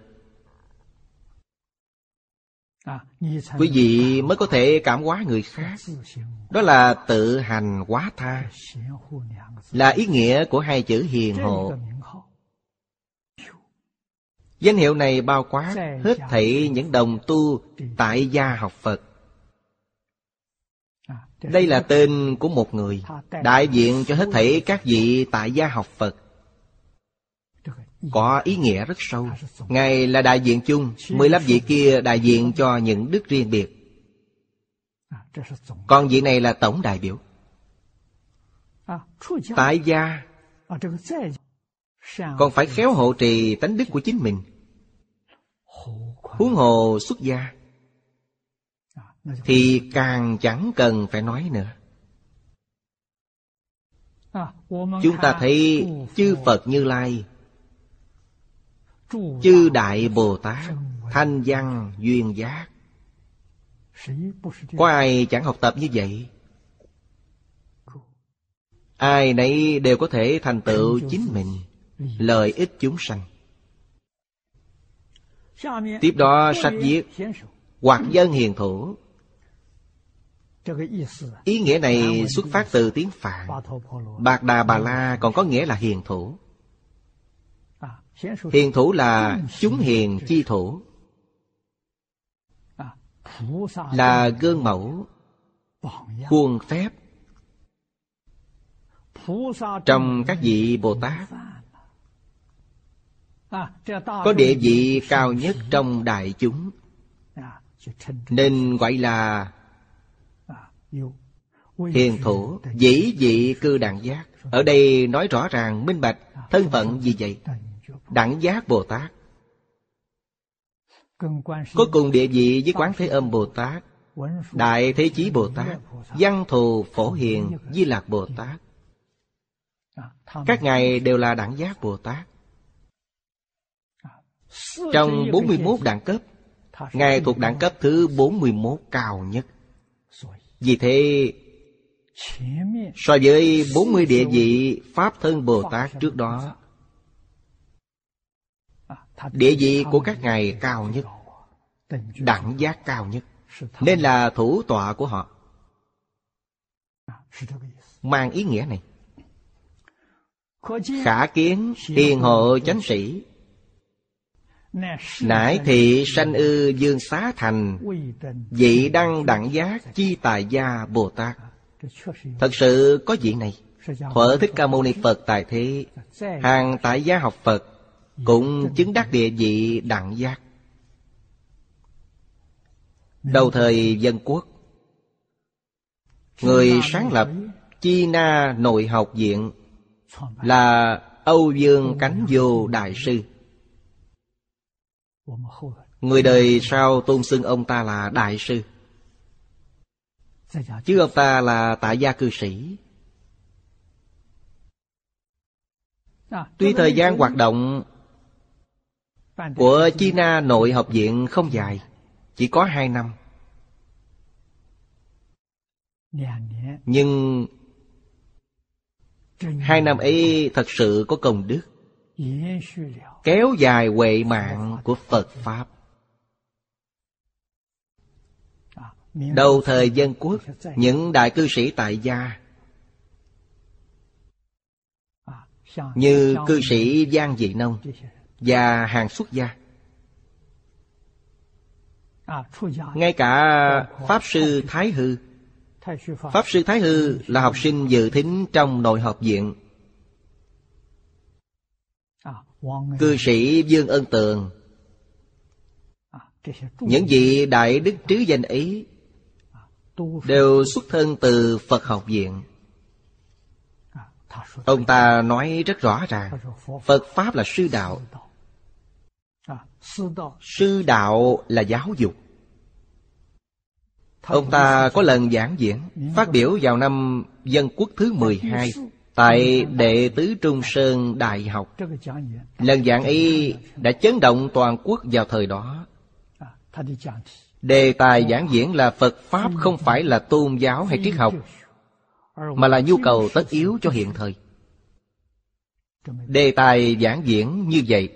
Quý vị mới có thể cảm hóa người khác. Đó là tự hành hóa tha. Là ý nghĩa của hai chữ hiền hộ danh hiệu này bao quát hết thảy những đồng tu tại gia học phật. Đây là tên của một người đại diện cho hết thảy các vị tại gia học phật. Có ý nghĩa rất sâu. Ngài là đại diện chung mười lăm vị kia đại diện cho những đức riêng biệt. Còn vị này là tổng đại biểu. Tại gia. Còn phải khéo hộ trì tánh đức của chính mình huống hồ xuất gia, thì càng chẳng cần phải nói nữa. Chúng ta thấy chư phật như lai, chư đại bồ tát thanh văn duyên giác. Có ai chẳng học tập như vậy? Ai nấy đều có thể thành tựu chính mình, lợi ích chúng sanh tiếp đó sách viết hoặc dân hiền thủ ý nghĩa này xuất phát từ tiếng phạn. bạc đà bà la còn có nghĩa là hiền thủ Hiền thủ là chúng hiền chi thủ Là gương mẫu. Khuôn phép. Trong các vị Bồ Tát Có địa vị cao nhất trong đại chúng. Nên gọi là Hiền thủ Dĩ vị cư đẳng giác. Ở đây nói rõ ràng minh bạch Thân phận gì vậy? Đẳng giác Bồ Tát. Có cùng địa vị với Quán Thế Âm Bồ Tát Đại Thế Chí Bồ Tát Văn Thù Phổ Hiền Di Lạc Bồ Tát. Các ngài đều là đẳng giác Bồ Tát Trong 41 đẳng cấp Ngài thuộc đẳng cấp thứ 41 cao nhất. Vì thế So với 40 địa vị Pháp thân Bồ Tát trước đó Địa vị của các ngài cao nhất Đẳng giác cao nhất. Nên là thủ tọa của họ. Mang ý nghĩa này. Khả kiến hiền hộ chánh sĩ Nãi thị sanh ư dương xá thành, Vị đăng đẳng giác chi tài gia Bồ Tát. Thật sự có vị này. Thuở Thích Ca Mâu Ni Phật tại thế, Hàng tại gia học Phật, Cũng chứng đắc địa vị đẳng giác. Đầu thời dân quốc, Người sáng lập Chi Na Nội học viện Là Âu Dương Cánh Vô Đại Sư. Người đời sau tôn xưng ông ta là Đại Sư. Chứ ông ta là tại gia cư sĩ. Tuy thời gian hoạt động của China nội học viện không dài, Chỉ có hai năm. Nhưng Hai năm ấy thật sự có công đức. Kéo dài huệ mạng của Phật Pháp. Đầu thời dân quốc Những đại cư sĩ tại gia Như cư sĩ Giang Dị Nông Và hàng xuất gia. Ngay cả Pháp Sư Thái Hư. Pháp. Sư Thái Hư là học sinh dự thính trong nội học viện Cư sĩ Dương Ân Tường. Những vị đại đức trứ danh ấy Đều xuất thân từ Phật học viện. Ông ta nói rất rõ ràng Phật Pháp là sư đạo. Sư đạo. Là giáo dục. Ông ta có lần giảng diễn Phát biểu vào năm Dân quốc thứ 12 Tại Đệ Tứ Trung Sơn Đại học, Lần giảng y đã chấn động toàn quốc vào thời đó. Đề tài giảng diễn là Phật Pháp không phải là tôn giáo hay triết học, Mà là nhu cầu tất yếu cho hiện thời. Đề tài giảng diễn như vậy.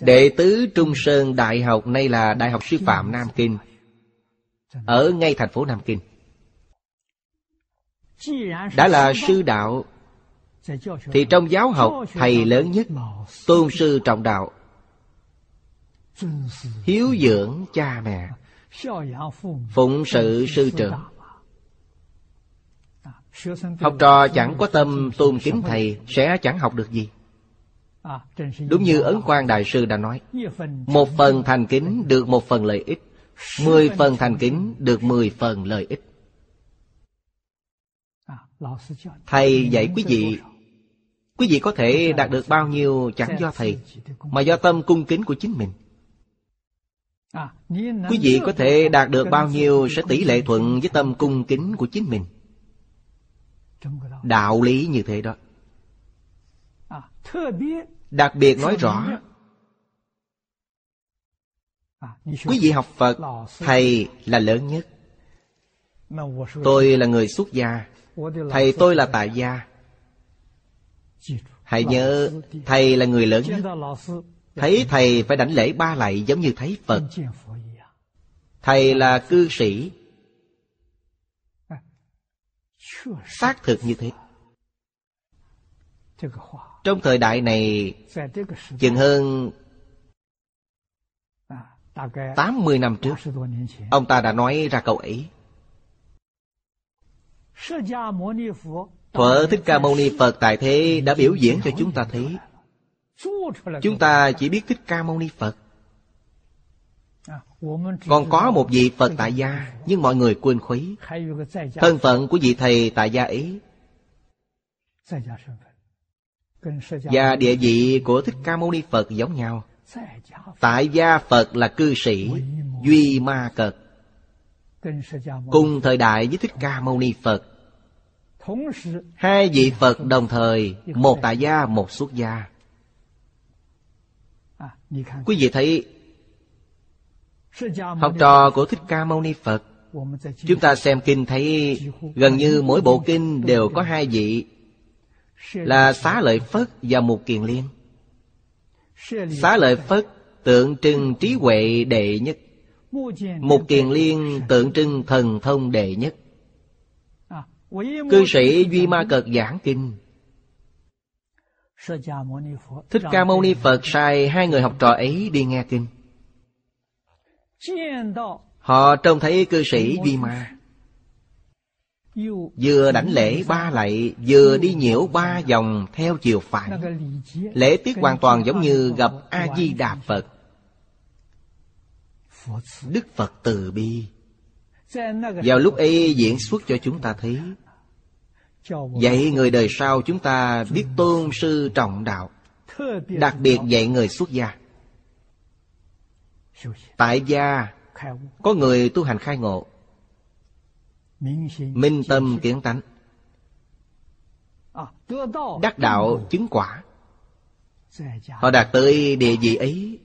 Đệ tứ Trung Sơn Đại học, nay là Đại học Sư phạm Nam Kinh, Ở ngay thành phố Nam Kinh. Đã là sư đạo Thì trong giáo học thầy lớn nhất Tôn sư trọng đạo Hiếu dưỡng cha mẹ Phụng sự sư trưởng. Học trò chẳng có tâm tôn kính thầy Sẽ chẳng học được gì. Đúng như Ấn Quang Đại Sư đã nói Một phần thành kính được một phần lợi ích Mười phần thành kính được mười phần lợi ích Thầy dạy quý vị Quý vị có thể đạt được bao nhiêu chẳng do thầy, Mà do tâm cung kính của chính mình. Quý vị có thể đạt được bao nhiêu Sẽ tỷ lệ thuận với tâm cung kính của chính mình. Đạo lý như thế đó. Đặc biệt nói rõ, Quý vị học Phật, Thầy là lớn nhất. Tôi là người xuất gia Thầy tôi là tại gia. Hãy nhớ, Thầy là người lớn. Nhất Thấy thầy phải đảnh lễ ba lạy giống như thấy Phật. Thầy là cư sĩ. Xác thực như thế. Trong thời đại này, Chừng hơn 80 năm trước, Ông ta đã nói ra câu ấy. Thuở Thích Ca Mâu Ni Phật tại thế đã biểu diễn cho chúng ta thấy. Chúng ta chỉ biết Thích Ca Mâu Ni Phật. còn có một vị Phật tại gia Nhưng mọi người quên khuấy. Thân phận của vị thầy tại gia ấy. Và địa vị của Thích Ca Mâu Ni Phật giống nhau. Tại gia Phật là cư sĩ Duy Ma Cật Cùng thời đại với Thích Ca Mâu Ni Phật. Hai vị Phật đồng thời Một tại gia, một xuất gia. Quý vị thấy Học trò của Thích Ca Mâu Ni Phật. Chúng ta xem kinh thấy gần như mỗi bộ kinh đều có hai vị Là xá lợi Phất và một kiền liên. Xá lợi Phất tượng trưng trí huệ đệ nhất Một kiền liên tượng trưng thần thông đệ nhất. Cư sĩ Duy Ma Cật giảng kinh. Thích Ca Mâu Ni Phật sai hai người học trò ấy đi nghe kinh. Họ trông thấy cư sĩ Duy Ma. Vừa đảnh lễ ba lạy Vừa đi nhiễu ba vòng theo chiều phải Lễ tiết hoàn toàn giống như gặp A-di-đà Phật Đức Phật từ bi. Vào lúc ấy diễn xuất cho chúng ta thấy. Dạy người đời sau chúng ta biết tôn sư trọng đạo, Đặc biệt dạy người xuất gia. Tại gia, Có người tu hành khai ngộ. Minh tâm kiến tánh. Đắc đạo chứng quả. Họ đạt tới địa vị ấy.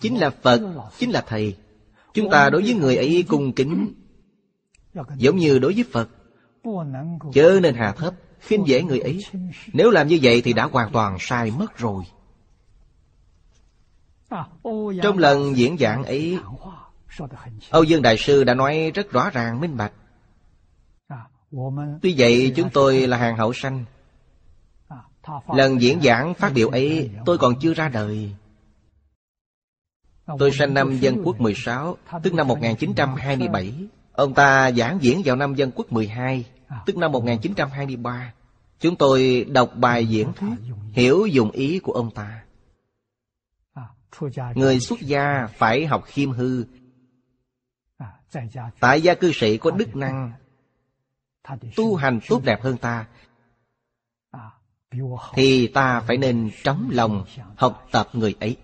Chính là Phật Chính là Thầy. Chúng ta đối với người ấy cung kính. Giống như đối với Phật. Chớ nên hạ thấp khinh dễ người ấy. Nếu làm như vậy thì đã hoàn toàn sai mất rồi. Trong lần diễn giảng ấy Âu Dương Đại Sư đã nói rất rõ ràng minh bạch. Tuy vậy chúng tôi là hàng hậu sanh Lần diễn giảng phát biểu ấy, tôi còn chưa ra đời. Tôi sanh năm dân quốc 16 Tức năm 1927 Ông ta giảng diễn vào năm dân quốc 12 Tức năm 1923 Chúng tôi đọc bài diễn thuyết, Hiểu dùng ý của ông ta. Người xuất gia phải học khiêm hư. Tại gia cư sĩ có đức năng, Tu hành tốt đẹp hơn ta thì ta phải nên trống lòng học tập người ấy.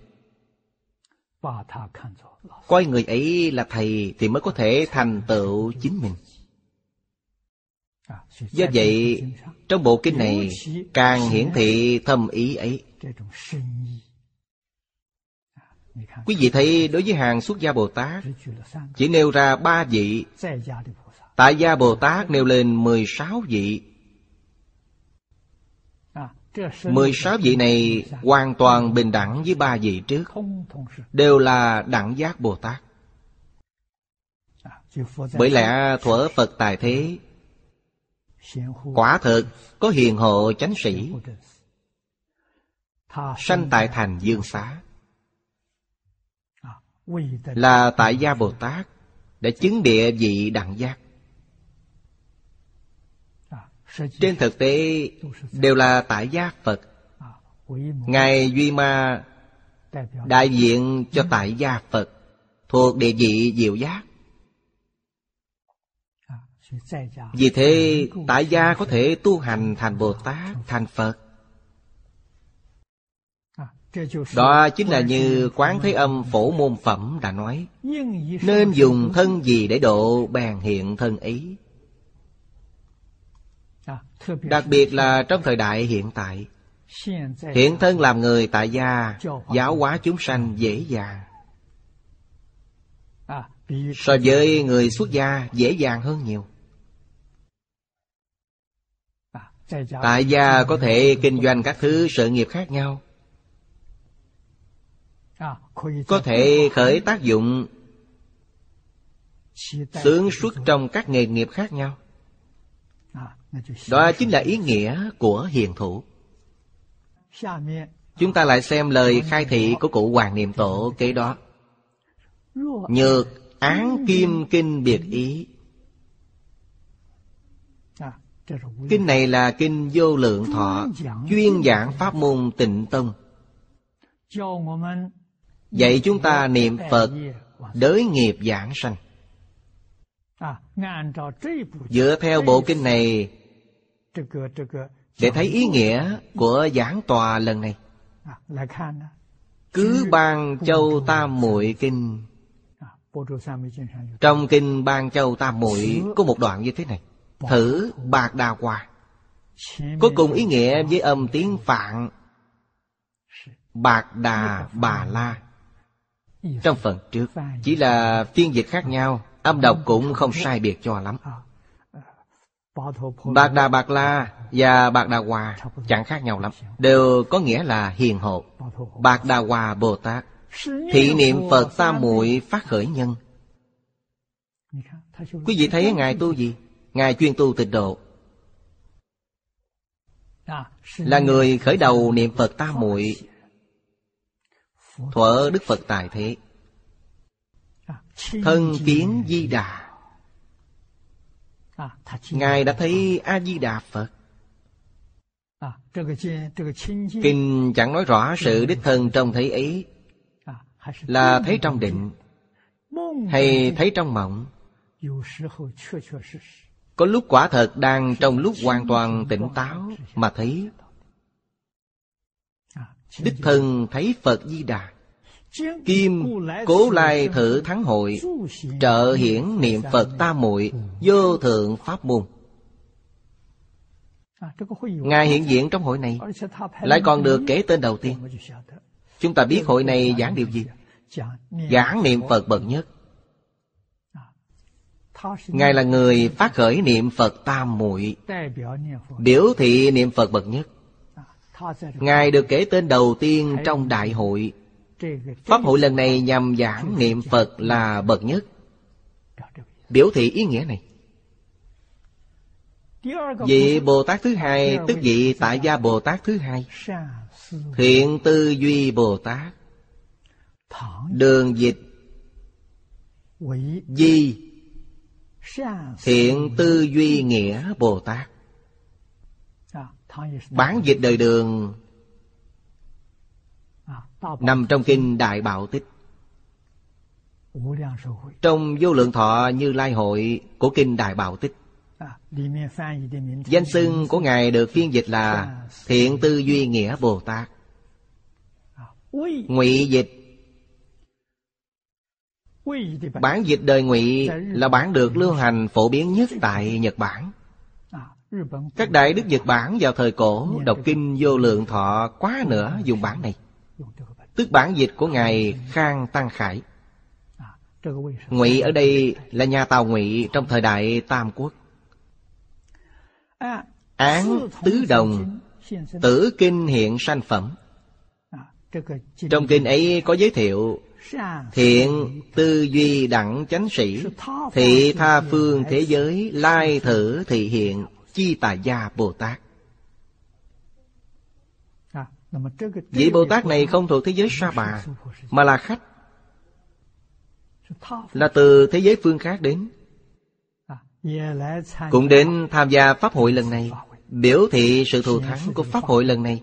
Coi người ấy là thầy Thì mới có thể thành tựu chính mình. Do vậy, Trong bộ kinh này Càng hiển thị thâm ý ấy. Quý vị thấy đối với hàng xuất gia Bồ Tát, Chỉ nêu ra ba vị. Tại gia Bồ Tát nêu lên 16 vị. 16 vị này hoàn toàn bình đẳng với ba vị trước. Đều là đẳng giác Bồ Tát Bởi lẽ thuở Phật tài thế, Quả thực có hiền hộ chánh sĩ, Sanh tại thành dương xá. Là tại gia Bồ Tát Đã chứng địa vị đẳng giác trên thực tế đều là tại gia Phật. Ngài Duy Ma Đại diện cho tại gia Phật Thuộc địa vị diệu giác. Vì thế tại gia có thể tu hành thành Bồ Tát, thành Phật. Đó chính là như Quán Thế Âm Phổ Môn Phẩm đã nói Nên dùng thân gì để độ bèn hiện thân ý. Đặc biệt là trong thời đại hiện tại Hiện thân làm người tại gia Giáo hóa chúng sanh dễ dàng。So với người xuất gia dễ dàng hơn nhiều。Tại gia có thể kinh doanh các thứ sự nghiệp khác nhau Có thể khởi tác dụng Sướng xuất trong các nghề nghiệp khác nhau đó chính là ý nghĩa của hiền thủ. Chúng ta lại xem lời khai thị của cụ Hoàng Niệm Tổ kế đó. Nhược án kim kinh biệt ý. Kinh này là kinh vô lượng thọ, Chuyên giảng pháp môn tịnh tông. Dạy chúng ta niệm Phật Đới nghiệp giảng sanh. Dựa theo bộ kinh này để thấy ý nghĩa của giảng tòa lần này. Cứ ban châu tam muội kinh. Trong kinh ban châu tam muội có một đoạn như thế này. Thử bạc đà hòa. Cuối cùng ý nghĩa với âm tiếng phạn. Bạc đà bà la. Trong phần trước Chỉ là phiên dịch khác nhau Âm đọc cũng không sai biệt cho lắm Bạc Đà Bạc La và Bạc Đà Hòa chẳng khác nhau lắm. Đều có nghĩa là hiền hộ. Bạc Đà Hòa Bồ Tát. Thị niệm Phật Tam muội phát khởi nhân. Quý vị thấy Ngài tu gì? Ngài chuyên tu tịnh độ. Là người khởi đầu niệm Phật Tam muội. Thuở Đức Phật Tài Thế. Thân kiến Di Đà. Ngài đã thấy A-di-đà Phật Kinh chẳng nói rõ sự đích thân trông thấy ấy Là thấy trong định Hay thấy trong mộng Có lúc quả thật đang trong lúc hoàn toàn tỉnh táo Mà thấy Đích thân thấy Phật Di Đà Kim Cố Lai Thử Thắng Hội, Trợ hiển niệm Phật Tam muội, Vô thượng Pháp môn. Ngài hiện diện trong hội này, Lại còn được kể tên đầu tiên. Chúng ta biết hội này giảng điều gì? Giảng niệm Phật bậc nhất. Ngài là người phát khởi niệm Phật Tam muội, Biểu thị niệm Phật bậc nhất. Ngài được kể tên đầu tiên trong đại hội. Pháp hội lần này nhằm giảng niệm Phật là bậc nhất. Biểu thị ý nghĩa này. Vị Bồ Tát thứ hai, Tức vị tại gia Bồ Tát thứ hai Thiện tư duy Bồ Tát Đường dịch Di Thiện tư duy nghĩa Bồ Tát Bán dịch đời đường Nằm trong kinh Đại Bảo Tích. Trong vô lượng thọ như lai hội của kinh Đại Bảo Tích, Danh xưng của Ngài được phiên dịch là Thiện Tư Duy Nghĩa Bồ Tát. Ngụy dịch. Bản dịch đời ngụy là bản được lưu hành phổ biến nhất tại Nhật Bản. Các đại đức Nhật Bản vào thời cổ đọc kinh vô lượng thọ quá nữa dùng bản này. Tức bản dịch của Ngài Khang Tăng Khải. Ngụy ở đây là nhà Tàu Ngụy trong thời đại Tam Quốc. Án tứ đồng, Tử kinh hiện sanh phẩm. Trong kinh ấy có giới thiệu, Thiện tư duy đẳng chánh sĩ, Thị tha phương thế giới, Lai thử thị hiện, Chi tà gia Bồ Tát. Vị Bồ Tát này không thuộc thế giới Sa Bà Mà là khách. Là từ thế giới phương khác đến. Cũng đến tham gia Pháp hội lần này Biểu thị sự thù thắng của Pháp hội lần này.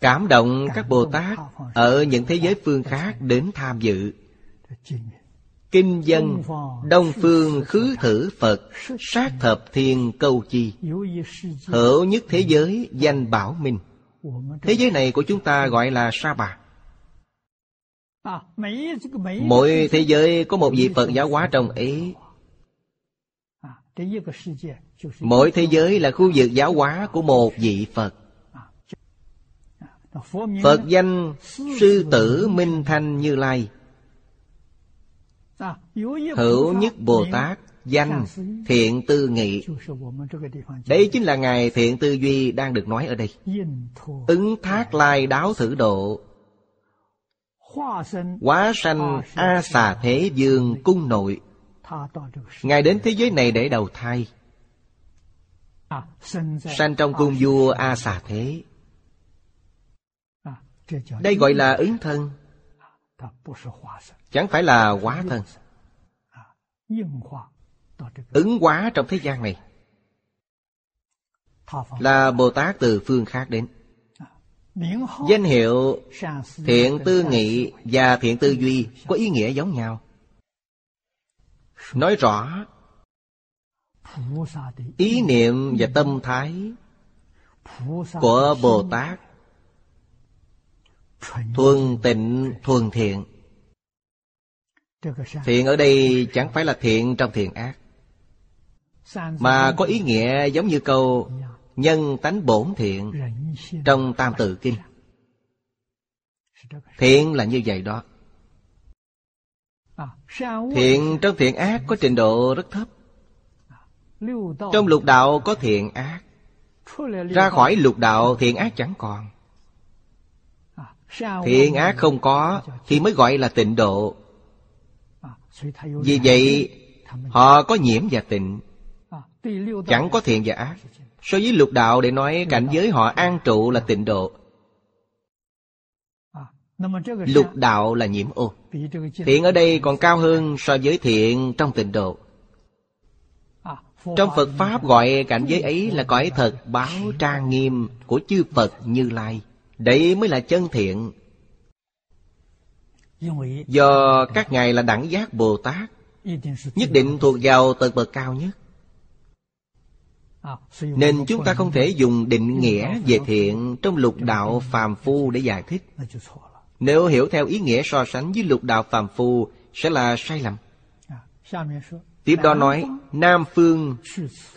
Cảm động các Bồ Tát Ở những thế giới phương khác đến tham dự. Kinh dân Đông phương khứ thử Phật Sát thập thiên câu chi. Hữu nhất thế giới danh bảo minh Thế giới này của chúng ta gọi là Sa Bà. Mỗi thế giới có một vị Phật giáo hóa trong ấy. Mỗi thế giới là khu vực giáo hóa của một vị Phật. Phật danh Sư Tử Minh Thanh. Như Lai. Hữu nhất Bồ Tát Danh Thiện Tư Nghị. Đấy chính là Ngài Thiện Tư Duy đang được nói ở đây. Ứng thác lai đáo thử độ. Quá sanh A xà thế dương cung nội. Ngài đến thế giới này để đầu thai. Sanh trong cung vua A xà thế. Đây gọi là ứng thân. Chẳng phải là hóa thân ứng hóa trong thế gian này là bồ tát từ phương khác đến. Danh hiệu thiện tư nghị và thiện tư duy có ý nghĩa giống nhau. Nói rõ ý niệm và tâm thái của bồ tát thuần tịnh, thuần thiện. Thiện ở đây chẳng phải là thiện trong thiện ác mà có ý nghĩa giống như câu nhân tánh bổn thiện trong tam tự kinh. Thiện là như vậy đó. Thiện trong thiện ác có trình độ rất thấp. Trong lục đạo có thiện ác. Ra khỏi lục đạo thiện ác chẳng còn. Thiện ác không có Thì mới gọi là tịnh độ. Vì vậy Họ có nhiễm và tịnh Chẳng có thiện và ác So với lục đạo để nói cảnh giới họ an trụ là tịnh độ. Lục đạo là nhiễm ô. Thiện ở đây còn cao hơn so với thiện trong tịnh độ. Trong Phật Pháp gọi cảnh giới ấy là cõi thật báo trang nghiêm của chư Phật Như Lai. Đấy mới là chân thiện. Do các ngài là đẳng giác Bồ Tát, Nhất định thuộc vào tầng bậc cao nhất. Nên chúng ta không thể dùng định nghĩa về thiện Trong lục đạo phàm phu để giải thích. Nếu hiểu theo ý nghĩa so sánh với lục đạo phàm phu Sẽ là sai lầm. Tiếp đó nói Nam phương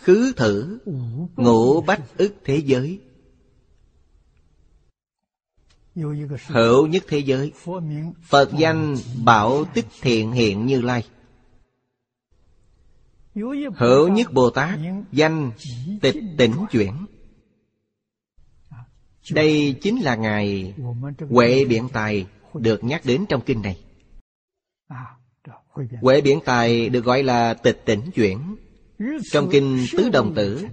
khứ thử Ngũ bách ức thế giới. Hữu nhất thế giới Phật danh bảo tích thiện hiện như lai Hữu nhất Bồ Tát, Danh tịch tỉnh chuyển. Đây chính là Ngài Huệ Biện Tài Được nhắc đến trong kinh này. Huệ Biện Tài được gọi là tịch tỉnh chuyển. Trong kinh Tứ Đồng Tử,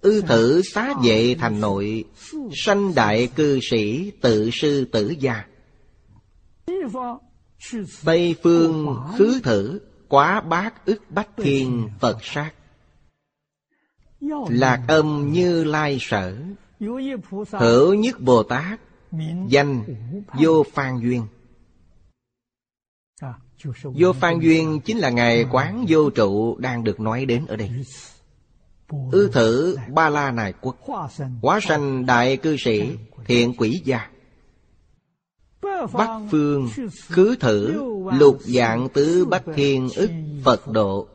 Ư thử xá vệ thành nội, Sanh đại cư sĩ tự sư tử gia. Tây phương khứ thử Quá bát ức bách thiên Phật sát. Lạc âm như lai sở. Hữu nhất Bồ Tát. Danh Vô Phan Duyên. Vô Phan Duyên chính là Ngài Quán Vô Trụ đang được nói đến ở đây. Ư thử Ba La Nài Quốc. Hóa sanh. Đại cư sĩ Thiện quỷ gia Bắc phương khứ thử Lục dạng tứ bách thiên ức Phật độ.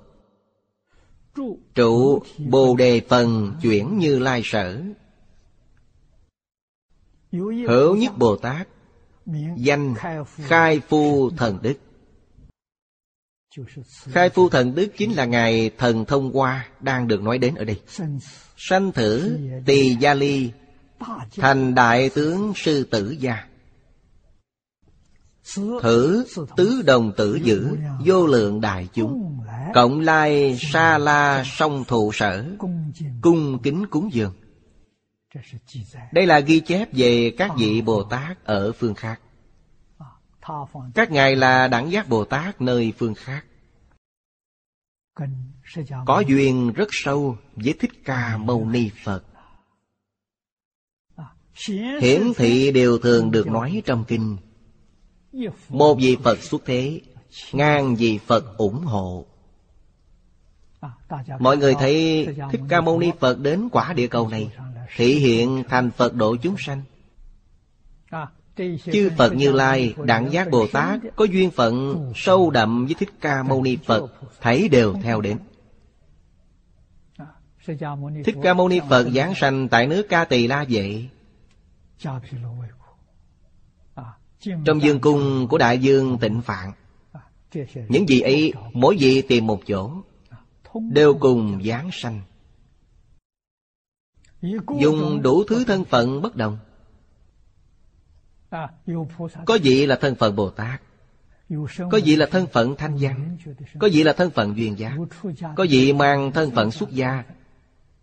Trụ Bồ Đề Phần chuyển như lai sở. Hữu nhất Bồ Tát Danh Khai Phu Thần Đức. Khai Phu Thần Đức chính là Ngài Thần Thông Hoa Đang được nói đến ở đây. Sanh thử Tỳ Gia Ly Thành Đại Tướng Sư Tử Gia Thử tứ đồng tử giữ, Vô lượng đại chúng. Cộng lai sa la song thụ sở, Cung kính cúng dường. Đây là ghi chép về các vị Bồ Tát ở phương khác. Các ngài là đẳng giác Bồ Tát nơi phương khác. Có duyên rất sâu với Thích Ca Mâu Ni Phật. Hiển thị đều thường được nói trong kinh một vị Phật xuất thế Ngàn vị Phật ủng hộ. Mọi người thấy Thích Ca Mâu Ni Phật đến quả địa cầu này Thị hiện thành Phật độ chúng sanh. Chư Phật Như Lai, Đẳng Giác Bồ Tát Có duyên phận sâu đậm với Thích Ca Mâu Ni Phật Thấy đều theo đến. Thích Ca Mâu Ni Phật giáng sanh tại nước Ca Tỳ La Vệ trong dương cung của đại dương tịnh phạn, Những gì ấy mỗi vị tìm một chỗ, Đều cùng giáng sanh. Dùng đủ thứ thân phận bất đồng. Có vị là thân phận Bồ Tát, Có vị là thân phận thanh văn, Có vị là thân phận duyên giác, Có vị mang thân phận xuất gia,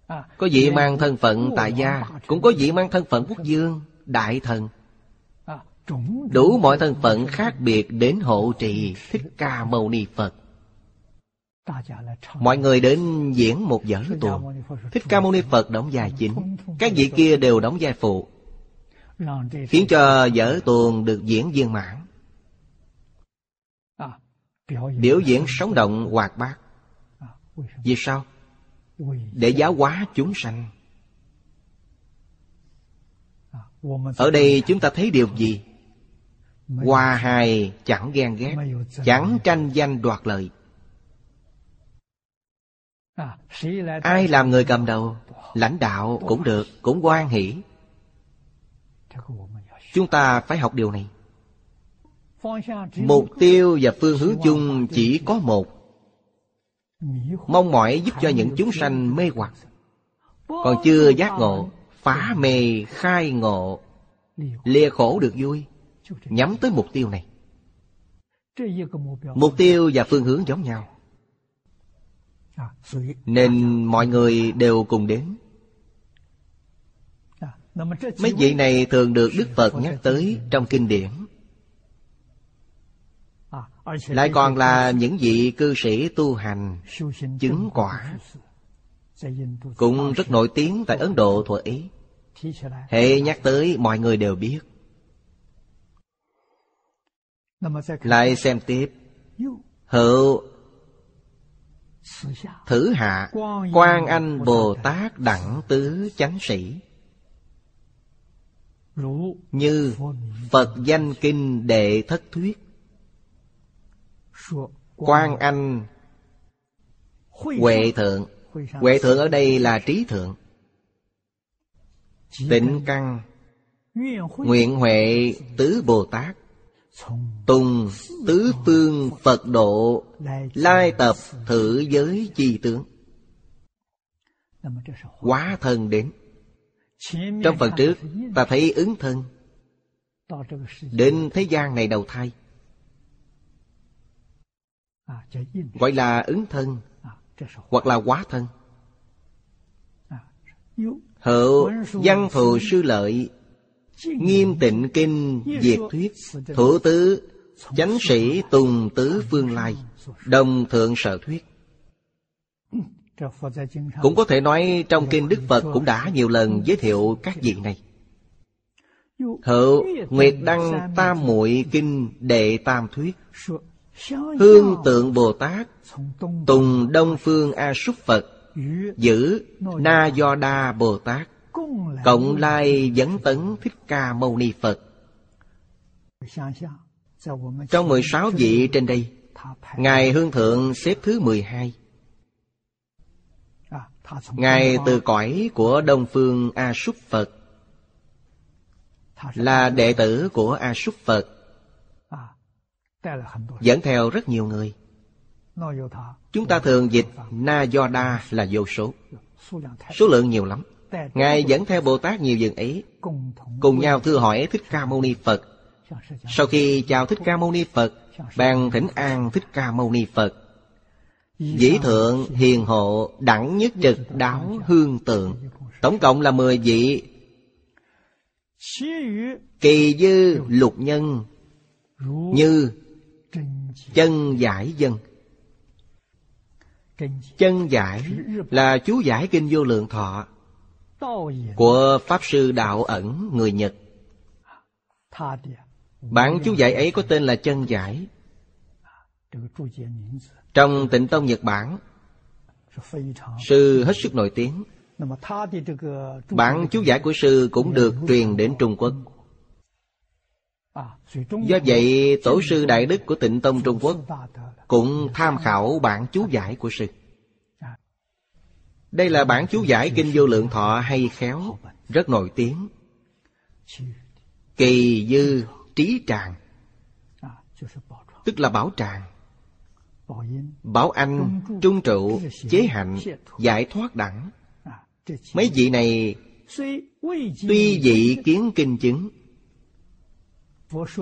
Có vị mang thân phận tại gia, Cũng có vị mang thân phận quốc dương, Đại thần. Đủ mọi thân phận khác biệt đến hộ trì Thích Ca Mâu Ni Phật. Mọi người đến diễn một vở tuồng. Thích Ca Mâu Ni Phật đóng vai chính. Các vị kia đều đóng vai phụ Khiến cho vở tuồng được diễn viên mãn. Biểu diễn sống động hoạt bát. Vì sao? Để giáo hóa chúng sanh. Ở đây chúng ta thấy điều gì? Hòa hài chẳng ghen ghét Chẳng tranh danh đoạt lợi. Ai làm người cầm đầu Lãnh đạo cũng được Cũng quan hỷ. Chúng ta phải học điều này. Mục tiêu và phương hướng chung chỉ có một. Mong mỏi giúp cho những chúng sanh mê hoặc. Còn chưa giác ngộ Phá mê khai ngộ Lìa khổ được vui Nhắm tới mục tiêu này. Mục tiêu và phương hướng giống nhau. Nên mọi người đều cùng đến. Mấy vị này thường được Đức Phật nhắc tới trong kinh điển. Lại còn là những vị cư sĩ tu hành, Chứng quả. Cũng rất nổi tiếng tại Ấn Độ, thuở ý. Hệ nhắc tới mọi người đều biết. Lại xem tiếp. Hữu. Thử hạ. Quan Anh Bồ Tát Đẳng Tứ Chánh Sĩ. Như Phật danh kinh đệ thất thuyết. Quan Anh Huệ thượng. Huệ thượng ở đây là trí thượng. Tịnh căn. Nguyện Huệ Tứ Bồ Tát Tùng tứ phương Phật độ, Lai tập thử giới chi tướng. Quá thân đến. Trong phần trước, ta thấy ứng thân. Đến thế gian này đầu thai. Gọi là ứng thân, Hoặc là quá thân. Hữu văn thù sư lợi Nghiêm tịnh kinh diệt thuyết Thủ tứ, Chánh sĩ tùng tứ phương lai, Đồng thượng sở thuyết. Cũng có thể nói trong kinh Đức Phật cũng đã nhiều lần giới thiệu các vị này. Hữu Nguyệt Đăng Tam muội Kinh Đệ Tam Thuyết, Hương tượng Bồ Tát, Tùng Đông Phương A Súc Phật, Giữ Na Do Đa Bồ Tát Cộng lai vấn tấn Thích Ca Mâu Ni Phật. Trong 16 vị trên đây Ngài Hương Thượng xếp thứ 12 Ngài từ cõi của Đông Phương A Súc Phật Là đệ tử của A Súc Phật Dẫn theo rất nhiều người. Chúng ta thường dịch Na Do Đa là vô số. Số lượng nhiều lắm Ngài dẫn theo Bồ Tát nhiều dường ấy. Cùng nhau thưa hỏi Thích Ca Mâu Ni Phật. Sau khi chào Thích Ca Mâu Ni Phật Bàn thỉnh an Thích Ca Mâu Ni Phật. Dĩ thượng hiền hộ đẳng nhất trực đáo hương tượng. Tổng cộng là mười vị. Kỳ dư lục nhân Như chân giải dân. Chân giải là chú giải kinh vô lượng thọ. Của Pháp Sư Đạo Ẩn người Nhật. Bản chú giải ấy có tên là chân giải. Trong tịnh tông Nhật Bản Sư hết sức nổi tiếng. Bản chú giải của sư cũng được truyền đến Trung Quốc. Do vậy Tổ sư Đại Đức của tịnh Tông Trung Quốc Cũng tham khảo bản chú giải của sư đây là bản chú giải Kinh Vô Lượng Thọ hay khéo Rất nổi tiếng. Kỳ dư trí tràng Tức là bảo tràng. Bảo anh, trung trụ, chế hạnh, giải thoát đẳng. Mấy vị này Tuy vị kiến kinh chứng.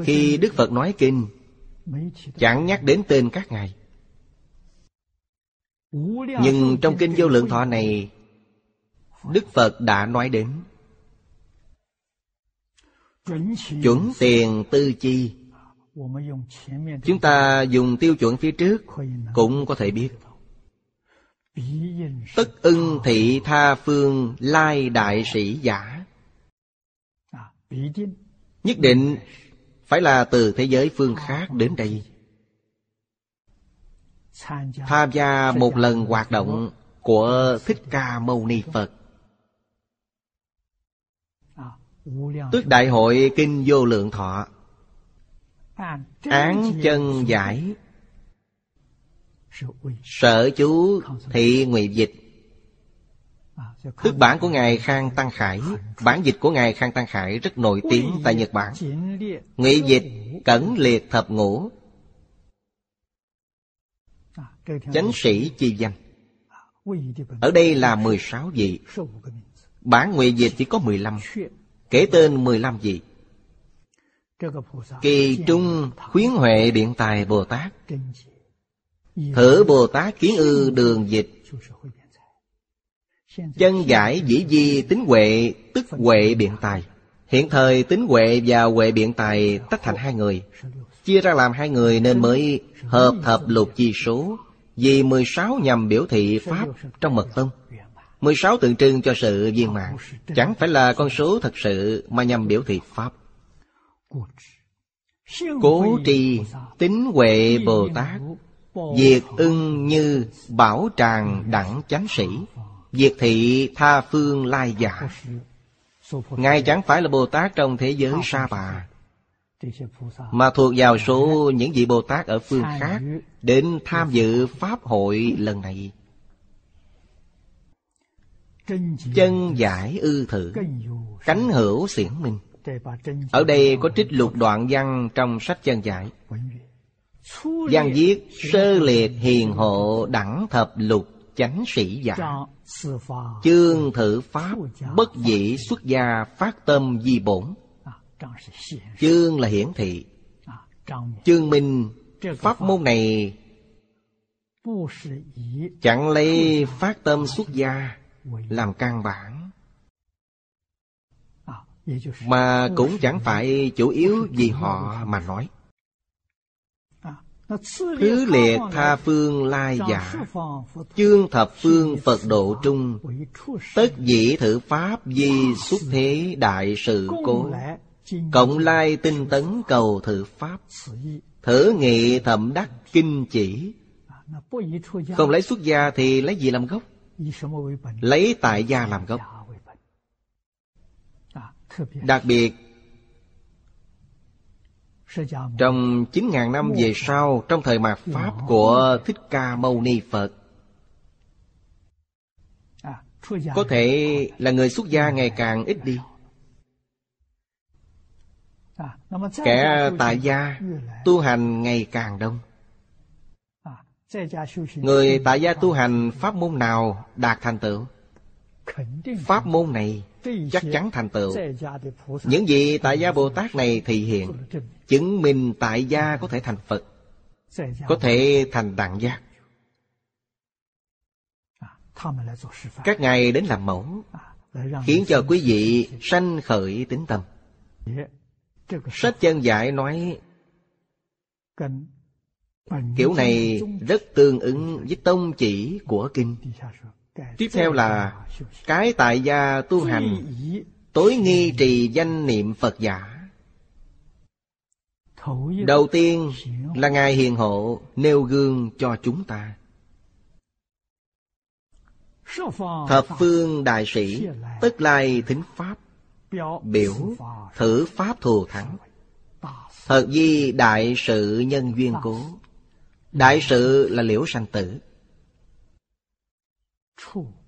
Khi Đức Phật nói kinh Chẳng nhắc đến tên các ngài. Nhưng trong kinh vô lượng thọ này, Đức Phật đã nói đến Chuẩn tiền tư chi. Chúng ta dùng tiêu chuẩn phía trước Cũng có thể biết. Tất ưng thị tha phương lai đại sĩ giả. Nhất định phải là từ thế giới phương khác đến đây tham gia một lần hoạt động của thích ca mâu ni phật. Tức đại hội kinh vô lượng thọ. Án chân giải. sở chú thị nguyện dịch. Thức bản của Ngài Khang Tăng Khải. Bản dịch của Ngài Khang Tăng Khải rất nổi tiếng tại Nhật Bản. Ngụy dịch Cẩn liệt thập ngũ Chánh sĩ chi danh Ở đây là 16 vị. Bản nguyện dịch chỉ có 15 Kể tên 15 vị. Kỳ Trung Khuyến Huệ Biện Tài Bồ Tát. Thử Bồ Tát Kiến Ư Đường Dịch. Chân giải dĩ di tính huệ Tức huệ biện tài. Hiện thời tính huệ và huệ biện tài Tách thành hai người. Chia ra làm hai người nên mới Hợp thập lục chi số. Vì 16 nhằm biểu thị Pháp trong mật tông. 16 tượng trưng cho sự viên mãn. Chẳng phải là con số thật sự Mà nhằm biểu thị Pháp. Cố trì tính huệ Bồ Tát Diệt ưng như bảo tràng đẳng chánh sĩ Diệt thị tha phương lai giả. Ngài chẳng phải là Bồ Tát trong thế giới sa bà. Mà thuộc vào số những vị Bồ Tát ở phương khác Đến tham dự Pháp hội lần này. Chân giải ư thử Cánh hữu xiển minh. Ở đây có trích lục đoạn văn trong sách chân giải. Văn viết sơ liệt hiền hộ đẳng thập lục chánh sĩ giả. Chương thử pháp bất dĩ xuất gia phát tâm di bổn Chương là hiển thị. Chương minh. Pháp môn này Chẳng lấy phát tâm xuất gia làm căn bản Mà cũng chẳng phải chủ yếu vì họ mà nói. Thứ liệt tha phương lai giả Chương thập phương Phật độ trung. Tất dĩ thử pháp di xuất thế đại sự cố Cộng lai tinh tấn cầu thử pháp. Thử nghị thậm đắc kinh chỉ. Không lấy xuất gia thì lấy gì làm gốc? Lấy tại gia làm gốc. Đặc biệt trong 9.000 năm về sau Trong thời mạt Pháp của Thích Ca Mâu Ni Phật Có thể là người xuất gia ngày càng ít đi Kẻ tại gia tu hành ngày càng đông. Người tại gia tu hành pháp môn nào đạt thành tựu? Pháp môn này chắc chắn thành tựu. Những vị tại gia Bồ Tát này thị hiện Chứng minh tại gia có thể thành Phật Có thể thành đẳng giác. Các ngài đến làm mẫu Khiến cho quý vị sanh khởi tính tâm Sách chân giải nói Kiểu này rất tương ứng với tông chỉ của kinh. Tiếp theo là Cái tại gia tu hành Tối nghi trì danh niệm Phật giả. Đầu tiên là Ngài Hiền Hộ nêu gương cho chúng ta. Thập phương đại sĩ Tất lai thính Pháp Biểu thử Pháp thù thắng. Thật di đại sự nhân duyên cố. Đại sự là liễu sanh tử.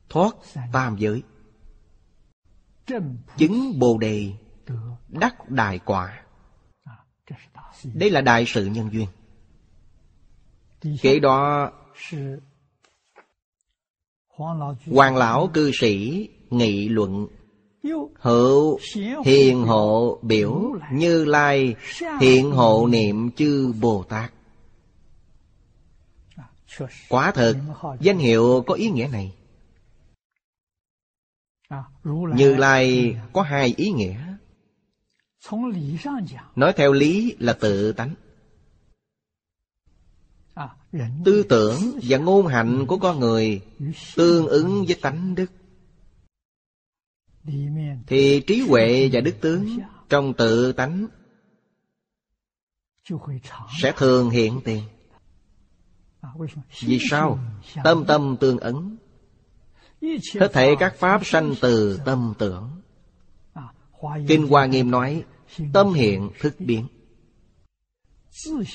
Thoát tam giới. Chứng bồ đề Đắc đại quả. Đây là đại sự nhân duyên. Kể đó, Hoàng lão cư sĩ nghị luận Hữu hiền hộ biểu Như Lai hiện hộ niệm chư Bồ Tát. Quả thật Danh hiệu có ý nghĩa này. Như Lai có hai ý nghĩa. Nói theo lý là tự tánh. Tư tưởng và ngôn hạnh của con người Tương ứng với tánh đức thì trí huệ và đức tướng Trong tự tánh Sẽ thường hiện tiền. Vì sao? Tâm tâm tương ứng. Hết thể các pháp sanh từ tâm tưởng. Kinh Hoa Nghiêm nói, Tâm hiện thức biến.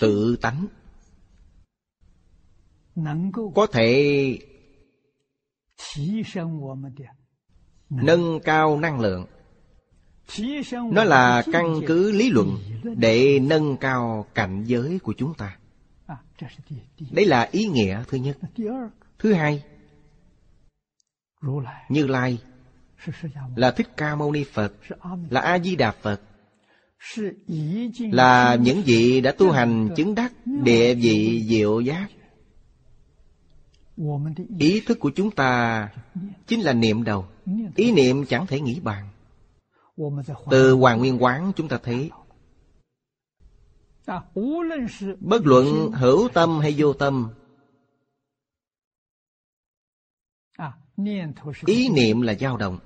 Tự tánh Có thể nâng cao năng lượng. Nó là căn cứ lý luận để nâng cao cảnh giới của chúng ta. Đấy là ý nghĩa thứ nhất. Thứ hai, như lai là thích ca mâu ni phật, là a di đà phật, là những vị đã tu hành chứng đắc địa vị diệu giác. Ý thức của chúng ta chính là niệm đầu ý niệm chẳng thể nghĩ bàn. Từ hoàng nguyên quán chúng ta thấy, bất luận hữu tâm hay vô tâm, ý niệm là dao động.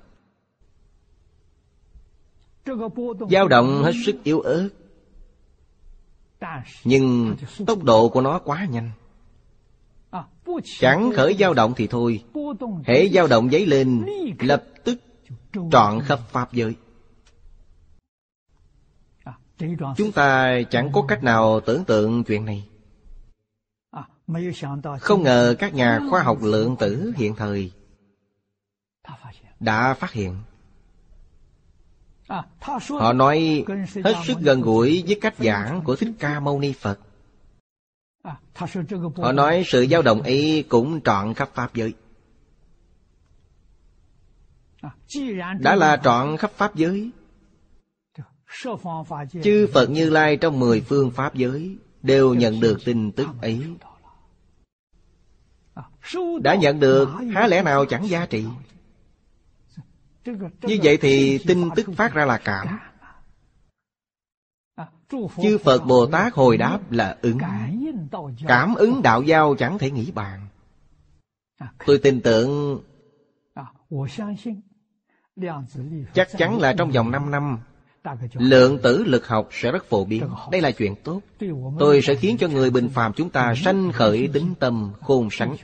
Dao động hết sức yếu ớt, nhưng tốc độ của nó quá nhanh chẳng khởi dao động thì thôi. Hễ dao động giấy lên, lập tức trọn khắp pháp giới. Chúng ta chẳng có cách nào tưởng tượng chuyện này. Không ngờ các nhà khoa học lượng tử hiện thời đã phát hiện. Họ nói hết sức gần gũi với cách giảng của thích ca mâu ni phật họ nói sự dao động ấy cũng trọn khắp pháp giới. Đã là trọn khắp pháp giới. Chư phật như lai trong mười phương pháp giới đều nhận được tin tức ấy. Đã nhận được, há lẽ nào chẳng giá trị? Như vậy thì tin tức phát ra là cảm chư phật bồ tát hồi đáp là ứng. Cảm ứng đạo giao chẳng thể nghĩ bàn. Tôi tin tưởng chắc chắn là trong vòng 5 năm, Lượng tử lực học sẽ rất phổ biến. Đây là chuyện tốt. Tôi sẽ khiến cho người bình phàm chúng ta sanh khởi tính tâm khôn sánh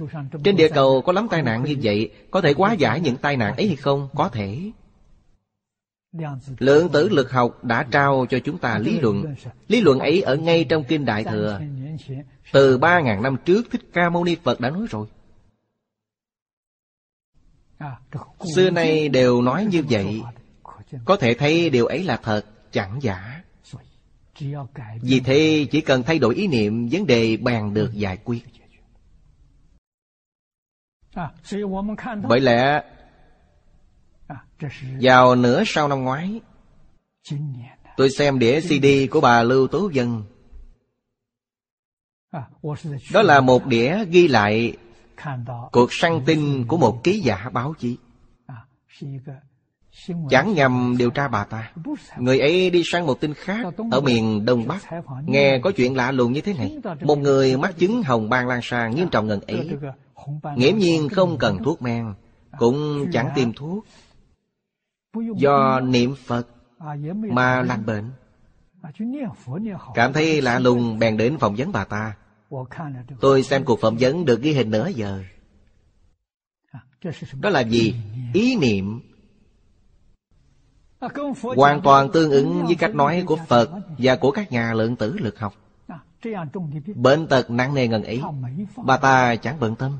Trên địa cầu có lắm tai nạn như vậy, Có thể hóa giải những tai nạn ấy hay không? Có thể. Lượng tử lực học đã trao cho chúng ta lý luận. Lý luận ấy ở ngay trong Kinh Đại Thừa. Từ ba ngàn năm trước, Thích Ca Mâu Ni Phật đã nói rồi. Xưa nay đều nói như vậy. Có thể thấy điều ấy là thật, chẳng giả. Vì thế, chỉ cần thay đổi ý niệm, vấn đề bàn được giải quyết. Bởi lẽ vào nửa sau năm ngoái tôi xem đĩa cd của bà lưu tố dân. Đó là một đĩa ghi lại cuộc săn tin của một ký giả báo chí. Chẳng nhằm điều tra bà ta. Người ấy đi sang một tin khác Ở miền Đông Bắc. Nghe có chuyện lạ lùng như thế này Một người mắc chứng hồng ban lan sang nghiêm trọng ngần ấy. Nghiễm nhiên không cần thuốc men Cũng chẳng tìm thuốc Do niệm Phật Mà lành bệnh. Cảm thấy lạ lùng bèn đến phỏng vấn bà ta. Tôi xem cuộc phỏng vấn được ghi hình nửa giờ. Đó là gì? Ý niệm. Hoàn toàn tương ứng với cách nói của phật và của các nhà lượng tử lực học. Bệnh tật nặng nề ngần ấy bà ta chẳng bận tâm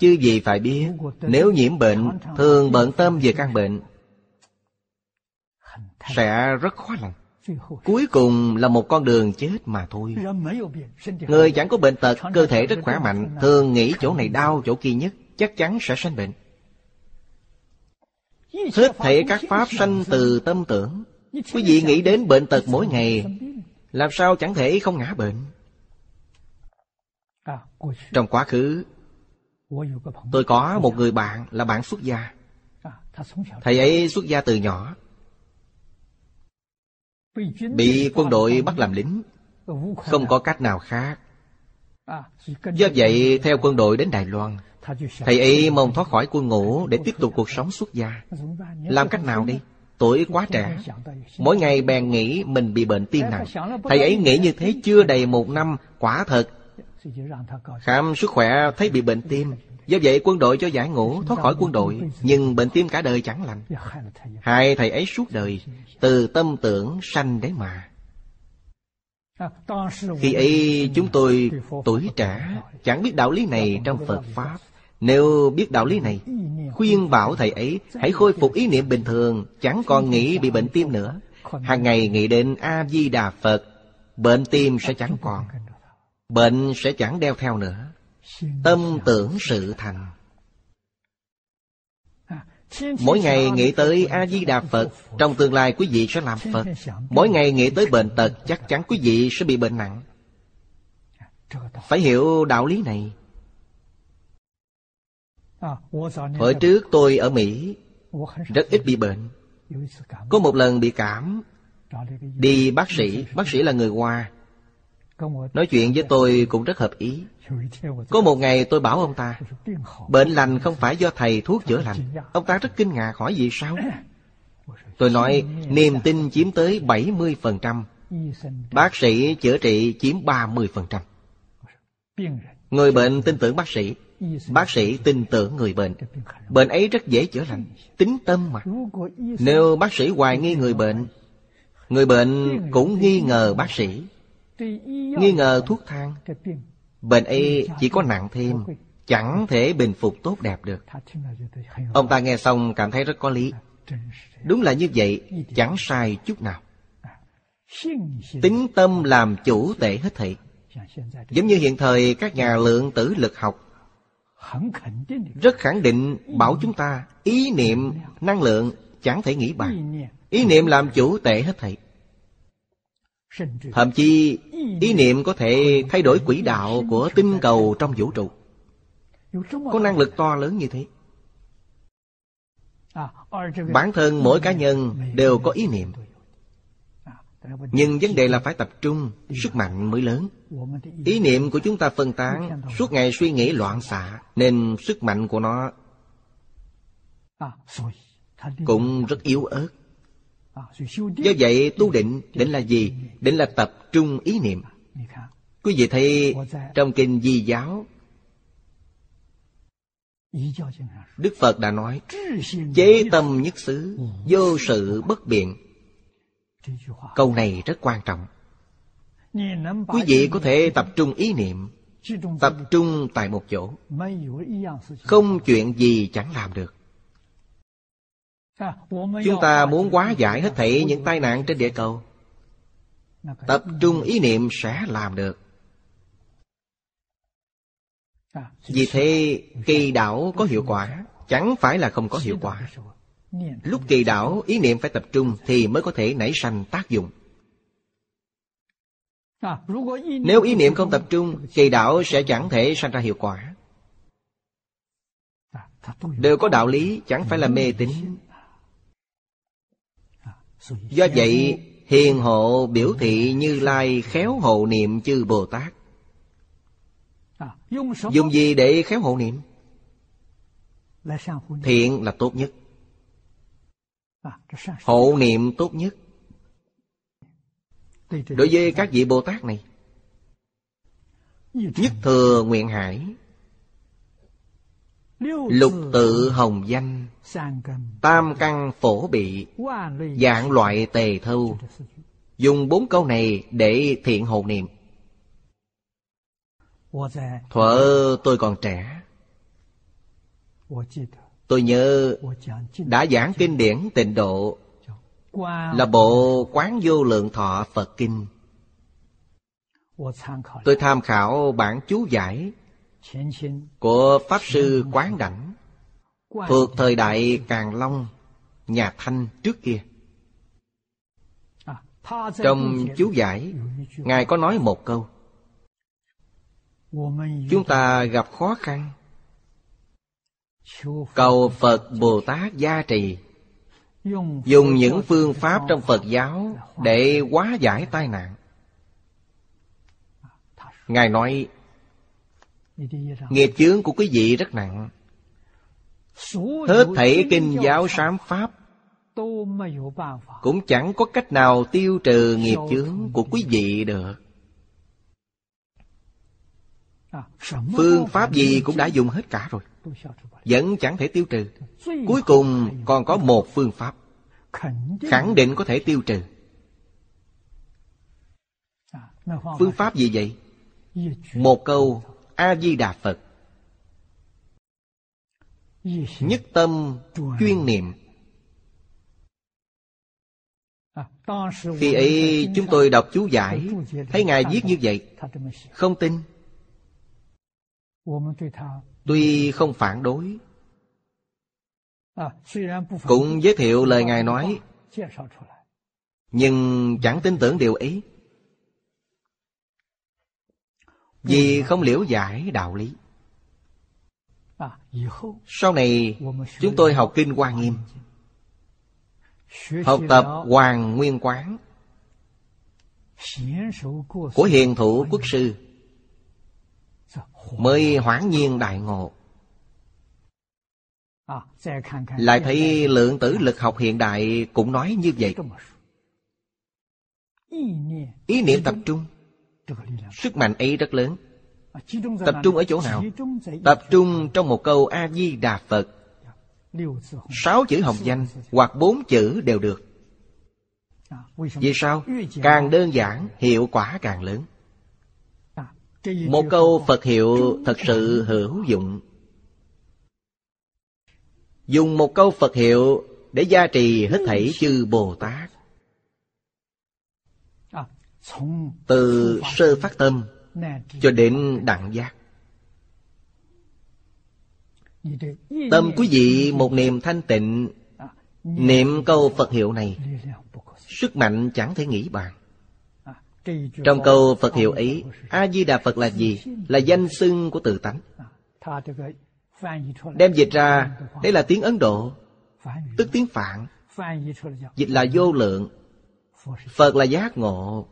chứ gì phải biết nếu nhiễm bệnh thường bận tâm về căn bệnh. Sẽ rất khó lành cuối cùng là một con đường chết mà thôi. Người chẳng có bệnh tật cơ thể rất khỏe mạnh thường nghĩ chỗ này đau chỗ kia nhất chắc chắn sẽ sanh bệnh. Hết thể các pháp sanh từ tâm tưởng. Quý vị nghĩ đến bệnh tật mỗi ngày Làm sao chẳng thể không ngã bệnh? Trong quá khứ Tôi có một người bạn là bạn xuất gia Thầy ấy xuất gia từ nhỏ Bị quân đội bắt làm lính Không có cách nào khác Do vậy theo quân đội đến Đài Loan Thầy ấy mong thoát khỏi quân ngũ để tiếp tục cuộc sống xuất gia Làm cách nào đi? Tuổi quá trẻ Mỗi ngày bèn nghĩ mình bị bệnh tim nặng Thầy ấy nghĩ như thế chưa đầy một năm Quả thật Khám sức khỏe thấy bị bệnh tim. Do vậy quân đội cho giải ngũ thoát khỏi quân đội, Nhưng bệnh tim cả đời chẳng lành. Hai thầy ấy suốt đời, Từ tâm tưởng sanh đấy mà. Khi ấy chúng tôi tuổi trẻ, Chẳng biết đạo lý này trong Phật Pháp. Nếu biết đạo lý này, Khuyên bảo thầy ấy Hãy khôi phục ý niệm bình thường, Chẳng còn nghĩ bị bệnh tim nữa. Hàng ngày nghĩ đến A-di-đà Phật, Bệnh tim sẽ chẳng còn. Bệnh sẽ chẳng đeo theo nữa. Tâm tưởng sự thành. Mỗi ngày nghĩ tới A-di-đà Phật, Trong tương lai quý vị sẽ làm Phật. Mỗi ngày nghĩ tới bệnh tật, Chắc chắn quý vị sẽ bị bệnh nặng. Phải hiểu đạo lý này. Hồi trước tôi ở Mỹ, Rất ít bị bệnh. Có một lần bị cảm. Đi bác sĩ Bác sĩ là người Hoa. Nói chuyện với tôi cũng rất hợp ý. Có một ngày tôi bảo ông ta, Bệnh lành không phải do thầy thuốc chữa lành. Ông ta rất kinh ngạc, hỏi gì sao? Tôi nói, niềm tin chiếm tới 70% Bác sĩ chữa trị chiếm 30% Người bệnh tin tưởng bác sĩ Bác sĩ tin tưởng người bệnh. Bệnh ấy rất dễ chữa lành, Tính tâm mà. Nếu bác sĩ hoài nghi người bệnh Người bệnh cũng nghi ngờ bác sĩ. Nghi ngờ thuốc thang. Bệnh ấy chỉ có nặng thêm Chẳng thể bình phục tốt đẹp được. Ông ta nghe xong cảm thấy rất có lý. Đúng là như vậy Chẳng sai chút nào. Tính tâm làm chủ tệ hết thảy. Giống như hiện thời các nhà lượng tử lực học Rất khẳng định bảo chúng ta Ý niệm, năng lượng chẳng thể nghĩ bàn. Ý niệm. Làm chủ tệ hết thảy Thậm chí ý niệm có thể thay đổi quỹ đạo của tinh cầu trong vũ trụ. Có năng lực to lớn như thế. Bản thân mỗi cá nhân đều có ý niệm. Nhưng vấn đề là phải tập trung Sức mạnh mới lớn. Ý niệm của chúng ta phân tán Suốt ngày suy nghĩ loạn xạ Nên sức mạnh của nó Cũng rất yếu ớt Do vậy, tu định Định là gì? Định là tập trung ý niệm. Quý vị thấy trong kinh Di giáo, Đức Phật đã nói, Chế tâm nhất xứ, Vô sự bất biện. Câu này rất quan trọng. Quý vị có thể tập trung ý niệm, Tập trung tại một chỗ. Không chuyện gì chẳng làm được. Chúng ta muốn hóa giải hết thảy những tai nạn trên địa cầu. Tập trung ý niệm sẽ làm được. Vì thế kỳ đảo có hiệu quả. Chẳng phải là không có hiệu quả. Lúc kỳ đảo ý niệm phải tập trung Thì mới có thể nảy sanh tác dụng. Nếu ý niệm không tập trung Kỳ đảo sẽ chẳng thể sanh ra hiệu quả. Đều có đạo lý Chẳng phải là mê tín Do vậy, hiền hộ biểu thị như lai khéo hộ niệm chư Bồ Tát. Dùng gì để khéo hộ niệm? Thiện là tốt nhất. Hộ niệm tốt nhất. Đối với các vị Bồ Tát này, Nhất thừa nguyện hải Lục tự hồng danh Tam căn phổ bị Dạng loại tề thâu Dùng bốn câu này để thiện hộ niệm. Thuở tôi còn trẻ Tôi nhớ đã giảng kinh điển tịnh độ. Là bộ Quán Vô Lượng Thọ Phật Kinh. Tôi tham khảo bản chú giải Của Pháp Sư Quán Đảnh Thuộc thời đại Càng Long Nhà Thanh trước kia. Trong chú giải Ngài có nói một câu. Chúng ta gặp khó khăn. Cầu Phật Bồ Tát gia trì. Dùng những phương pháp trong Phật giáo Để hóa giải tai nạn. Ngài nói Nghiệp chướng của quý vị rất nặng. Hết thảy kinh giáo sám pháp Cũng chẳng có cách nào tiêu trừ nghiệp chướng của quý vị được. Phương pháp gì cũng đã dùng hết cả rồi. Vẫn chẳng thể tiêu trừ. Cuối cùng còn có một phương pháp. Khẳng định. Có thể tiêu trừ. Phương pháp gì vậy? Một câu A-di-đà Phật. Nhất tâm chuyên niệm. Khi ấy chúng tôi đọc chú giải, Thấy Ngài viết như vậy, Không tin. Tuy không phản đối, Cũng giới thiệu lời Ngài nói, Nhưng chẳng tin tưởng điều ấy. Vì không liễu giải đạo lý Sau này chúng tôi học Kinh Hoa Nghiêm Học tập Hoàng Nguyên Quán Của hiền thủ quốc sư Mới hoảng nhiên đại ngộ Lại thấy lượng tử lực học hiện đại cũng nói như vậy Ý niệm tập trung Sức mạnh ấy rất lớn. Tập trung ở chỗ nào? Tập trung trong một câu A-di-đà Phật. Sáu chữ hồng danh hoặc bốn chữ đều được. Vì sao? Càng đơn giản, hiệu quả càng lớn. Một câu Phật hiệu thật sự hữu dụng. Dùng một câu Phật hiệu để gia trì hết thảy chư Bồ Tát từ sơ phát tâm cho đến đẳng giác. Tâm quý vị một niềm thanh tịnh, Niệm câu Phật hiệu này, Sức mạnh chẳng thể nghĩ bàn. Trong câu Phật hiệu ấy, A-di-đà Phật là gì? Là danh xưng của tự tánh. Đem dịch ra, Đây là tiếng Ấn Độ, Tức tiếng Phạn. Dịch là vô lượng. Phật là giác ngộ.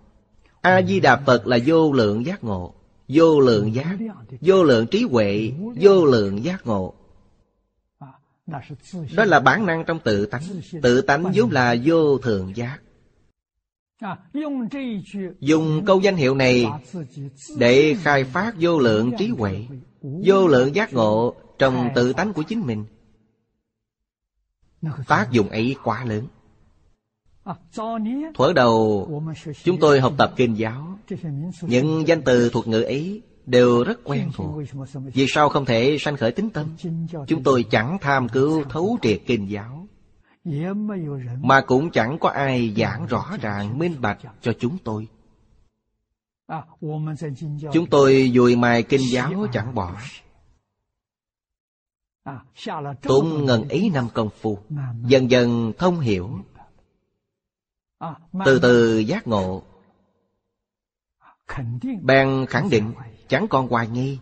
A-di-đà Phật là vô lượng giác ngộ, Vô lượng giác, Vô lượng trí huệ, Vô lượng giác ngộ. Đó là bản năng trong tự tánh Tự tánh vốn là vô thường giác. Dùng câu danh hiệu này Để khai phát vô lượng trí huệ, Vô lượng giác ngộ Trong tự tánh của chính mình. Tác dụng ấy quá lớn. Thuở đầu Chúng tôi học tập kinh giáo. Những danh từ thuật ngữ ấy đều rất quen thuộc. Vì sao không thể sanh khởi tính tâm? Chúng tôi chẳng tham cứu thấu triệt kinh giáo. Mà cũng chẳng có ai giảng rõ ràng minh bạch cho chúng tôi. Chúng tôi dùi mài kinh giáo chẳng bỏ. Tốn ngần ấy năm công phu. Dần dần thông hiểu từ từ giác ngộ. bèn khẳng định chẳng còn hoài nghi.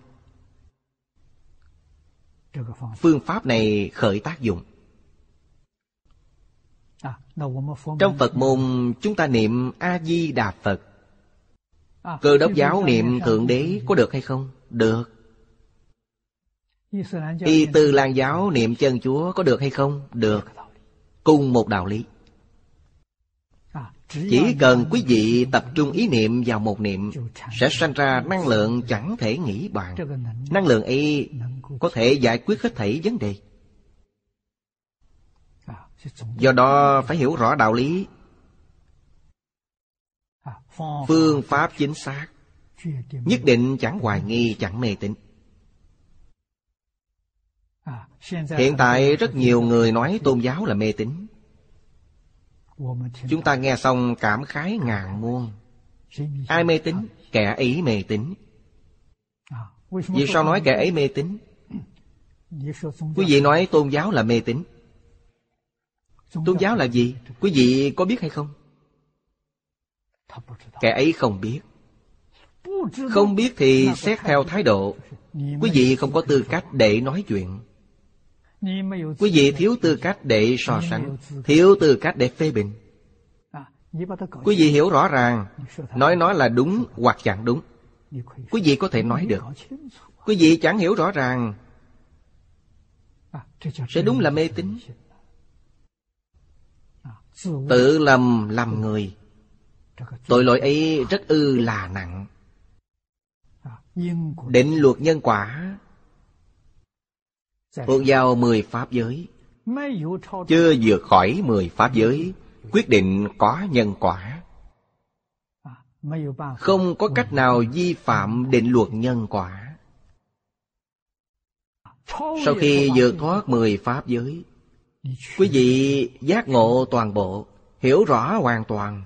phương pháp này khởi tác dụng. trong phật môn chúng ta niệm a di đà phật. cơ đốc giáo niệm thượng đế có được hay không? Được. Y tư lan giáo niệm chân chúa có được hay không? Được. Cùng một đạo lý chỉ cần quý vị tập trung ý niệm vào một niệm, Sẽ sanh ra năng lượng chẳng thể nghĩ bàn. Năng lượng ấy có thể giải quyết hết thảy vấn đề. Do đó phải hiểu rõ đạo lý. Phương pháp chính xác, Nhất định chẳng hoài nghi, chẳng mê tín. Hiện tại rất nhiều người nói tôn giáo là mê tín. Chúng ta nghe xong cảm khái ngàn muôn Ai mê tín? Kẻ ấy mê tín Vì sao nói kẻ ấy mê tín? Quý vị nói tôn giáo là mê tín Tôn giáo là gì? Quý vị có biết hay không? Kẻ ấy không biết Không biết thì xét theo thái độ Quý vị không có tư cách để nói chuyện Quý vị thiếu tư cách để so sánh, Thiếu tư cách để phê bình. Quý vị hiểu rõ ràng, Nói nó là đúng hoặc chẳng đúng. Quý vị có thể nói được. Quý vị chẳng hiểu rõ ràng Sẽ đúng là mê tín. Tự lầm làm người. Tội lỗi ấy rất ư là nặng. Định luật nhân quả Dạ. Thuộc vào mười pháp giới. Chưa vượt khỏi mười pháp giới, Quyết định có nhân quả. Không có cách nào vi phạm định luật nhân quả. Sau khi vượt thoát mười pháp giới, Quý vị giác ngộ toàn bộ, Hiểu rõ hoàn toàn,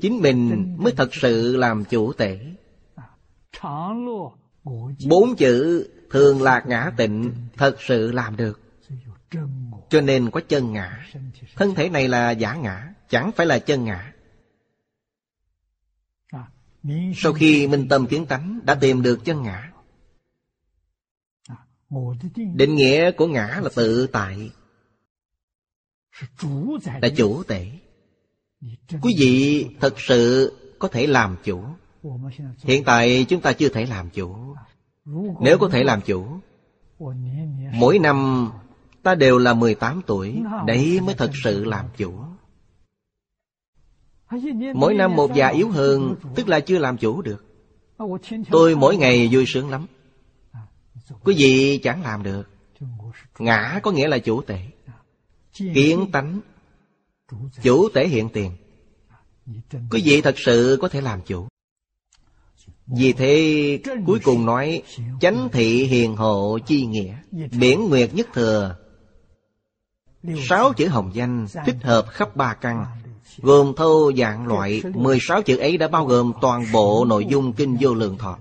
Chính mình mới thật sự làm chủ tể. Bốn chữ thường lạc ngã tịnh, Thật sự làm được. Cho nên có chân ngã. Thân thể này là giả ngã, Chẳng phải là chân ngã. Sau khi minh tâm kiến tánh Đã tìm được chân ngã, Định nghĩa của ngã là tự tại, Là chủ tể. Quý vị thật sự có thể làm chủ. Hiện tại chúng ta chưa thể làm chủ. Nếu có thể làm chủ, Mỗi năm ta đều là 18 tuổi, Đấy mới thật sự làm chủ. Mỗi năm một già yếu hơn, Tức là chưa làm chủ được. Tôi mỗi ngày vui sướng lắm. Quý vị chẳng làm được, Ngã có nghĩa là chủ tể, Kiến tánh, Chủ tể hiện tiền. Quý vị thật sự có thể làm chủ? Vì thế, cuối cùng nói, Chánh thị hiền hộ chi nghĩa Biển nguyệt nhất thừa. Sáu chữ hồng danh Thích hợp khắp ba căn, Gồm thâu dạng loại 16 chữ ấy đã bao gồm toàn bộ nội dung Kinh Vô Lượng Thọ.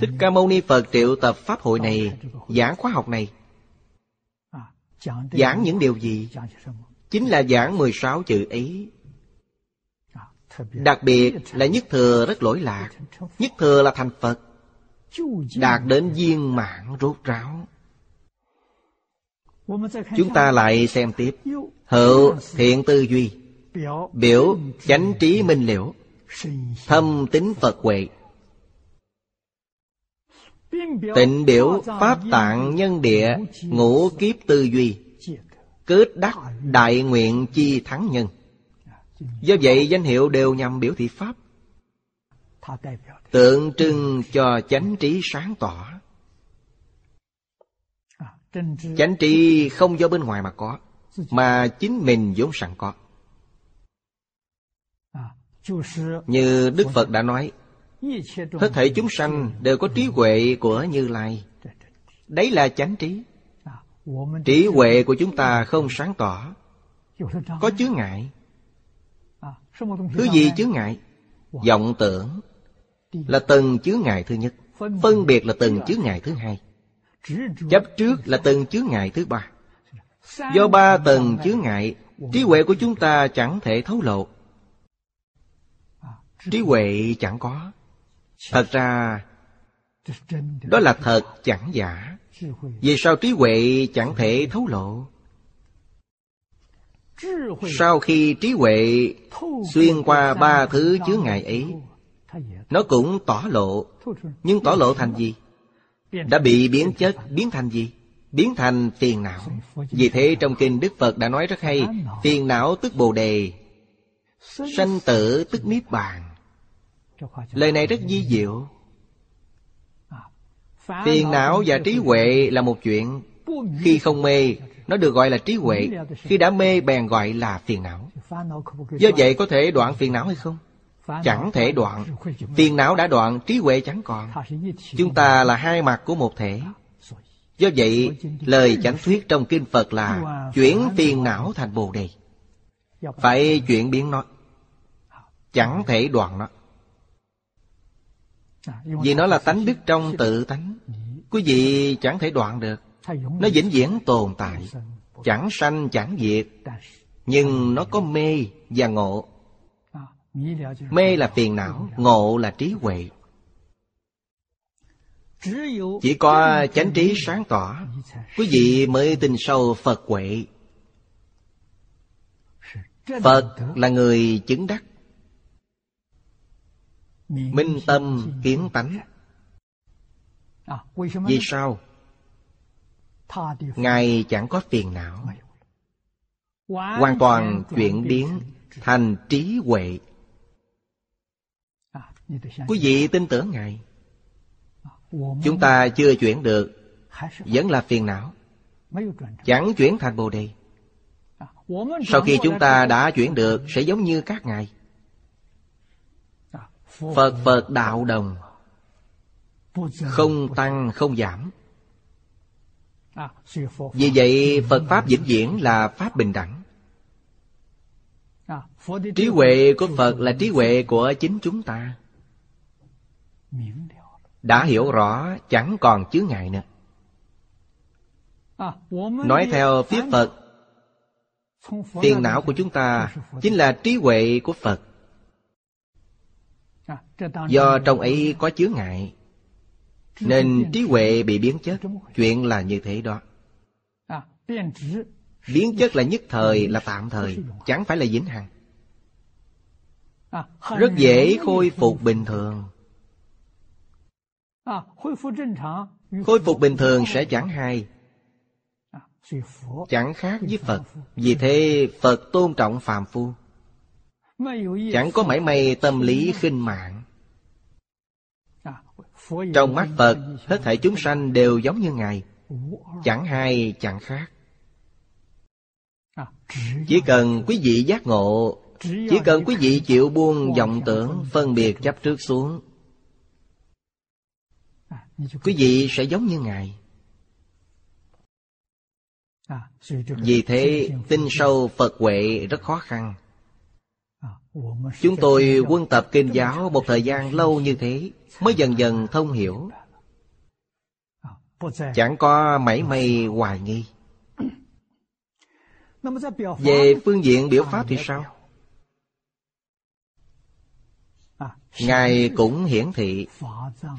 Thích Ca Mâu Ni Phật triệu tập Pháp hội này, Giảng khóa học này. Giảng những điều gì? Chính là giảng 16 chữ ấy. Đặc biệt là nhất thừa rất lỗi lạc. Nhất thừa là thành Phật. Đạt đến viên mãn rốt ráo. Chúng ta lại xem tiếp. Hữu thiện tư duy. Biểu chánh trí minh liễu. Thâm tính Phật huệ. Tịnh biểu Pháp tạng nhân địa Ngũ kiếp tư duy. Kết đắc đại nguyện chi thắng nhân. Do vậy, danh hiệu đều nhằm biểu thị Pháp. Tượng trưng cho chánh trí sáng tỏ. Chánh trí không do bên ngoài mà có, Mà chính mình vốn sẵn có. Như Đức Phật đã nói, Hết thể chúng sanh đều có trí huệ của Như Lai. Đấy là chánh trí. Trí huệ của chúng ta không sáng tỏ, Có chướng ngại. Thứ gì chướng ngại? vọng tưởng Là tầng chướng ngại thứ nhất, Phân biệt là tầng chướng ngại thứ hai, Chấp trước là tầng chướng ngại thứ ba. Do ba tầng chướng ngại, Trí huệ của chúng ta chẳng thể thấu lộ. Trí huệ chẳng có. Thật ra, Đó là thật chẳng giả. Vì sao trí huệ chẳng thể thấu lộ? Sau khi trí huệ Xuyên qua ba thứ chướng ngại ấy Nó cũng tỏ lộ Nhưng tỏ lộ thành gì? Đã bị biến chất biến thành gì? Biến thành phiền não Vì thế trong kinh Đức Phật đã nói rất hay Phiền não tức bồ đề Sanh tử tức niết bàn. Lời này rất di diệu. Phiền não và trí huệ là một chuyện Khi không mê nó được gọi là trí huệ. Khi đã mê, bèn gọi là phiền não. Do vậy có thể đoạn phiền não hay không? Chẳng thể đoạn. Phiền não đã đoạn, trí huệ chẳng còn. Chúng ta là hai mặt của một thể. Do vậy, Lời chánh thuyết trong Kinh Phật là Chuyển phiền não thành Bồ Đề. Phải chuyển biến nó. Chẳng thể đoạn nó. Vì nó là tánh đức trong tự tánh, Quý vị chẳng thể đoạn được. Nó vĩnh viễn tồn tại. Chẳng sanh, chẳng diệt. Nhưng nó có mê và ngộ. Mê là phiền não, Ngộ là trí huệ. Chỉ có chánh trí sáng tỏ, Quý vị mới tin sâu Phật huệ. Phật là người chứng đắc. Minh tâm kiến tánh. Vì sao? Ngài chẳng có phiền não Hoàn toàn chuyển biến thành trí huệ. Quý vị tin tưởng Ngài. Chúng ta chưa chuyển được. Vẫn là phiền não. Chẳng chuyển thành Bồ Đề. Sau khi chúng ta đã chuyển được, Sẽ giống như các ngài. Phật Phật đạo đồng. Không tăng, không giảm. Vì vậy, Phật Pháp vĩnh viễn là Pháp bình đẳng. Trí huệ của Phật là trí huệ của chính chúng ta. Đã hiểu rõ, chẳng còn chướng ngại nữa. Nói theo phía Phật Phiền não của chúng ta Chính là trí huệ của Phật. Do trong ấy có chướng ngại. Nên trí huệ bị biến chất. Chuyện là như thế đó. Biến chất là nhất thời, là tạm thời. Chẳng phải là vĩnh hằng. Rất dễ khôi phục bình thường. Khôi phục bình thường sẽ chẳng hay. Chẳng khác với Phật. Vì thế Phật tôn trọng phàm phu. Chẳng có mảy may tâm lý khinh mạng. Trong mắt Phật, Hết thảy chúng sanh đều giống như Ngài. Chẳng hay chẳng khác. Chỉ cần quý vị giác ngộ, Chỉ cần quý vị chịu buông vọng tưởng Phân biệt chấp trước xuống, Quý vị sẽ giống như Ngài. Vì thế, tin sâu Phật huệ rất khó khăn. Chúng tôi quân tập kinh giáo một thời gian lâu như thế, Mới dần dần thông hiểu. Chẳng có mảy may hoài nghi. Về phương diện biểu pháp thì sao? Ngài cũng hiển thị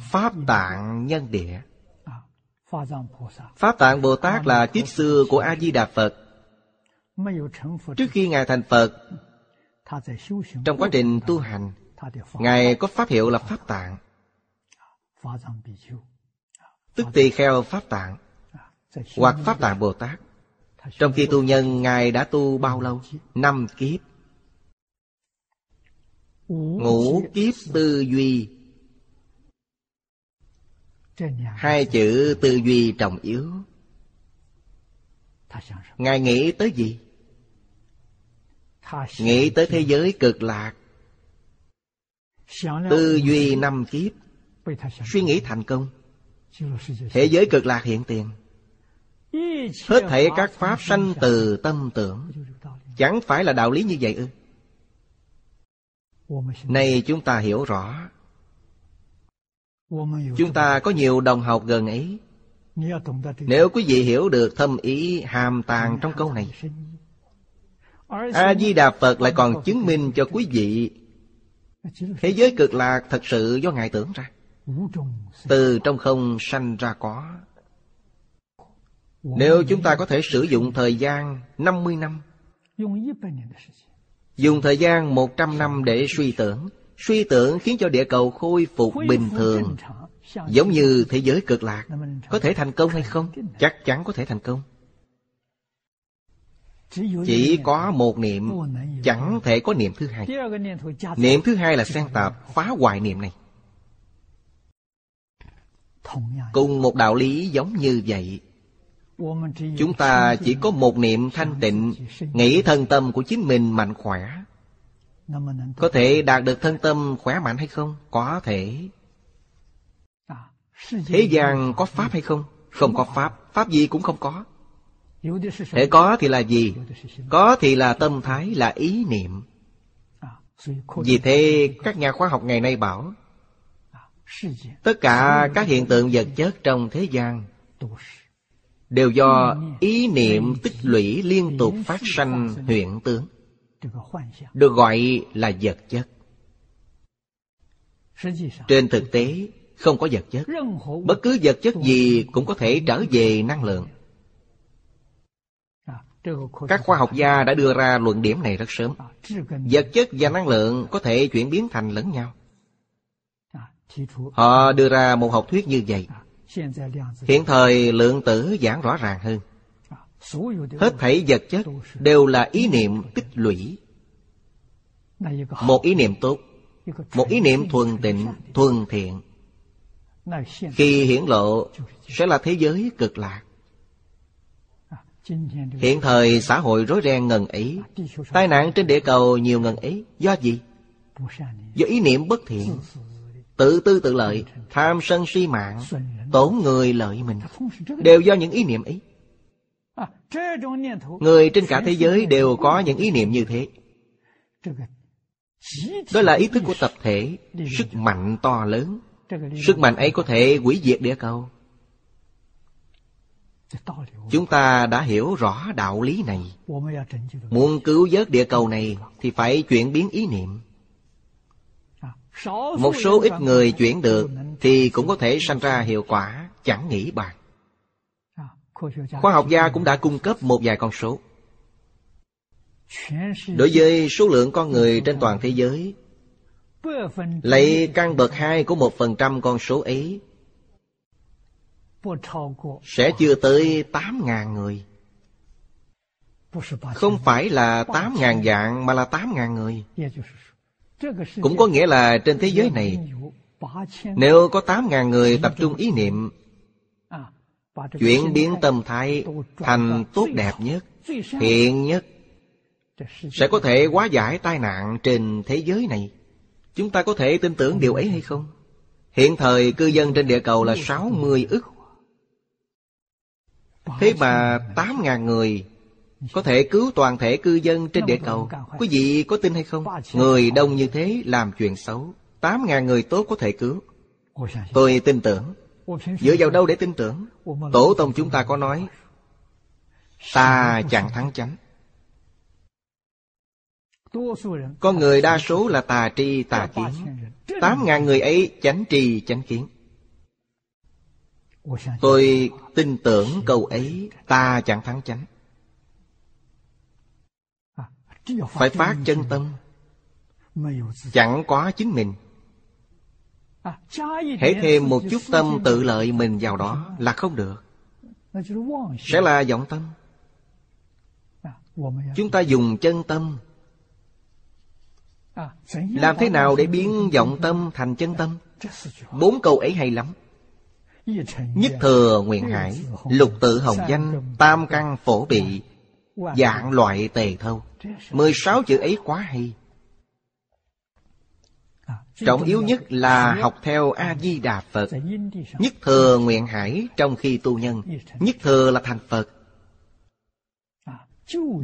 Pháp tạng nhân địa. Pháp tạng Bồ Tát là kiếp xưa của A-di-đà Phật. Trước khi Ngài thành Phật trong quá trình tu hành Ngài có pháp hiệu là Pháp tạng. Tức tỳ kheo Pháp tạng Hoặc Pháp tạng Bồ Tát. Trong khi tu nhân Ngài đã tu bao lâu? Năm kiếp. Ngũ kiếp tư duy. Hai chữ tư duy trọng yếu. Ngài nghĩ tới gì? Nghĩ tới thế giới cực lạc. Tư duy năm kiếp. Suy nghĩ thành công. Thế giới cực lạc hiện tiền. Hết thảy các pháp sanh từ tâm tưởng. Chẳng phải là đạo lý như vậy ư? Nay chúng ta hiểu rõ. Chúng ta có nhiều đồng học gần ấy. Nếu quý vị hiểu được thâm ý hàm tàng trong câu này A-di-đà Phật lại còn chứng minh cho quý vị Thế giới cực lạc thật sự do Ngài tưởng ra. Từ trong không sanh ra có. Nếu chúng ta có thể sử dụng thời gian 50 năm, Dùng thời gian 100 năm để suy tưởng Suy tưởng khiến cho địa cầu khôi phục bình thường, Giống như thế giới cực lạc Có thể thành công hay không? Chắc chắn có thể thành công. Chỉ có một niệm Chẳng thể có niệm thứ hai Niệm thứ hai là xen tạp Phá hoại niệm này。Cùng một đạo lý giống như vậy Chúng ta chỉ có một niệm thanh tịnh Nghĩ thân tâm của chính mình mạnh khỏe。có thể đạt được thân tâm khỏe mạnh hay không? Có thể。Thế gian có Pháp hay không? Không có Pháp Pháp gì cũng không có Thể có thì là gì? Có thì là tâm thái, là ý niệm. Vì thế các nhà khoa học ngày nay bảo Tất cả các hiện tượng vật chất trong thế gian Đều do ý niệm. tích lũy liên tục phát sanh hiện tướng. Được gọi là vật chất. Trên thực tế không có vật chất. Bất cứ vật chất gì cũng có thể trở về năng lượng các khoa học gia đã đưa ra luận điểm này rất sớm. Vật chất và năng lượng có thể chuyển biến thành lẫn nhau. Họ đưa ra một học thuyết như vậy. Hiện thời lượng tử giảng rõ ràng hơn. Hết thảy vật chất đều là ý niệm tích lũy. Một ý niệm tốt Một ý niệm thuần tịnh, thuần thiện. Khi hiển lộ sẽ là thế giới cực lạc. Hiện thời xã hội rối ren ngần ấy. Tai nạn trên địa cầu nhiều ngần ấy. Do gì? Do ý niệm bất thiện. Tự tư tự lợi, Tham sân si mạng, Tổn người lợi mình. Đều do những ý niệm ấy. Người trên cả thế giới đều có những ý niệm như thế. Đó là ý thức của tập thể, Sức mạnh to lớn. Sức mạnh ấy có thể hủy diệt địa cầu. Chúng ta đã hiểu rõ đạo lý này. Muốn cứu vớt địa cầu này Thì phải chuyển biến ý niệm. Một số ít người chuyển được Thì cũng có thể sanh ra hiệu quả Chẳng nghĩ bàn. Khoa học gia cũng đã cung cấp một vài con số. Đối với số lượng con người trên toàn thế giới Lấy căn bậc hai của một phần trăm con số ấy Sẽ chưa tới tám ngàn người. Không phải là tám ngàn dạng mà là tám ngàn người. Cũng có nghĩa là trên thế giới này Nếu có tám ngàn người tập trung ý niệm Chuyển biến tâm thái thành tốt đẹp nhất Thiện nhất Sẽ có thể hóa giải tai nạn trên thế giới này. Chúng ta có thể tin tưởng điều ấy hay không? Hiện thời cư dân trên địa cầu là 60 ức Thế mà 8.000 người Có thể cứu toàn thể cư dân trên địa cầu, Quý vị có tin hay không? Người đông như thế làm chuyện xấu 8.000 người tốt có thể cứu. Tôi tin tưởng. Dựa vào đâu để tin tưởng? Tổ tông chúng ta có nói, Ta chẳng thắng chánh. Con người đa số là tà tri, tà kiến. Tám ngàn người ấy chánh tri chánh kiến. Tôi tin tưởng câu ấy, Ta chẳng thắng chánh. Phải phát chân tâm. Chẳng quá chính mình. Hãy thêm một chút tâm tự lợi mình vào đó là không được. Sẽ là vọng tâm. Chúng ta dùng chân tâm. Làm thế nào để biến vọng tâm thành chân tâm? Bốn câu ấy hay lắm. Nhất thừa nguyện hải, Lục tự hồng danh, Tam căn phổ bị, Dạng loại tề thâu. Mười sáu chữ ấy quá hay. Trọng yếu nhất là học theo A-di-đà Phật. Nhất thừa nguyện hải trong khi tu nhân, Nhất thừa là thành Phật.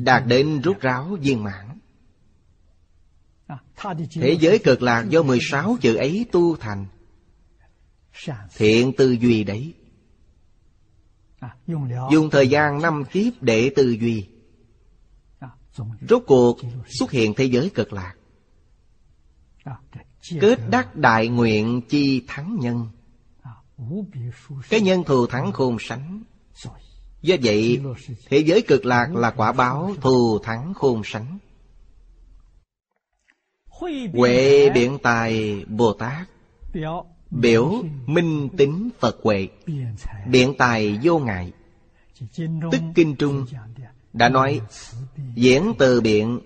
Đạt đến rút ráo viên mãn. Thế giới cực lạc do 16 chữ ấy tu thành. Thiện tư duy đấy. Dùng thời gian năm kiếp để tư duy. Rốt cuộc xuất hiện thế giới cực lạc. Kết đắc đại nguyện chi thắng nhân. Cái nhân thù thắng khôn sánh. Do vậy Thế giới cực lạc là quả báo thù thắng khôn sánh. Huệ biện tài Bồ Tát Biểu minh tính Phật huệ, Biện tài vô ngại. Tức Kinh Trung Đã nói, Diễn từ biện,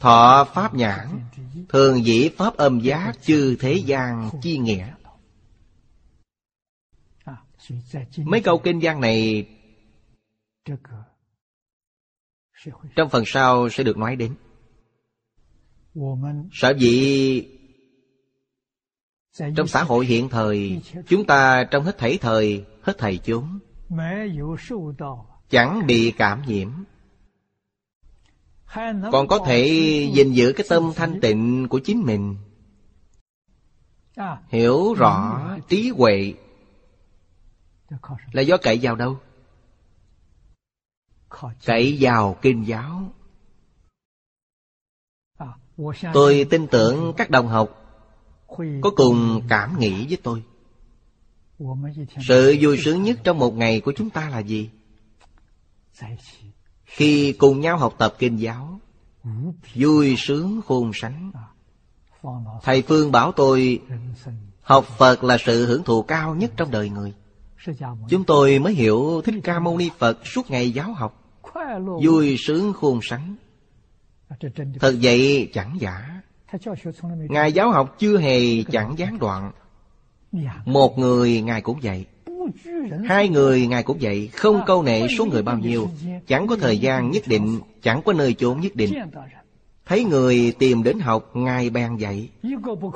Thọ pháp nhãn, Thường dĩ pháp âm giác Chư thế gian chi nghĩa. Mấy câu kinh gian này Trong phần sau sẽ được nói đến. Sở dĩ trong xã hội hiện thời, Chúng ta trong hết thảy thời, Hết thầy chúng. Chẳng bị cảm nhiễm. Còn có thể gìn giữ cái tâm thanh tịnh của chính mình. Hiểu rõ trí huệ. Là do cậy vào đâu? Cậy vào kinh giáo. Tôi tin tưởng các đồng học có cùng cảm nghĩ với tôi. sự vui sướng nhất trong một ngày của chúng ta là gì? khi cùng nhau học tập kinh giáo Vui sướng khôn sánh. Thầy Phương bảo tôi Học Phật là sự hưởng thụ cao nhất trong đời người. Chúng tôi mới hiểu Thích Ca Mâu Ni Phật suốt ngày giáo học. Vui sướng khôn sánh. Thật vậy chẳng giả Ngài giáo học chưa hề chẳng gián đoạn. Một người Ngài cũng vậy. Hai người Ngài cũng vậy. Không câu nệ số người bao nhiêu Chẳng có thời gian nhất định Chẳng có nơi chốn nhất định. Thấy người tìm đến học Ngài bèn dạy.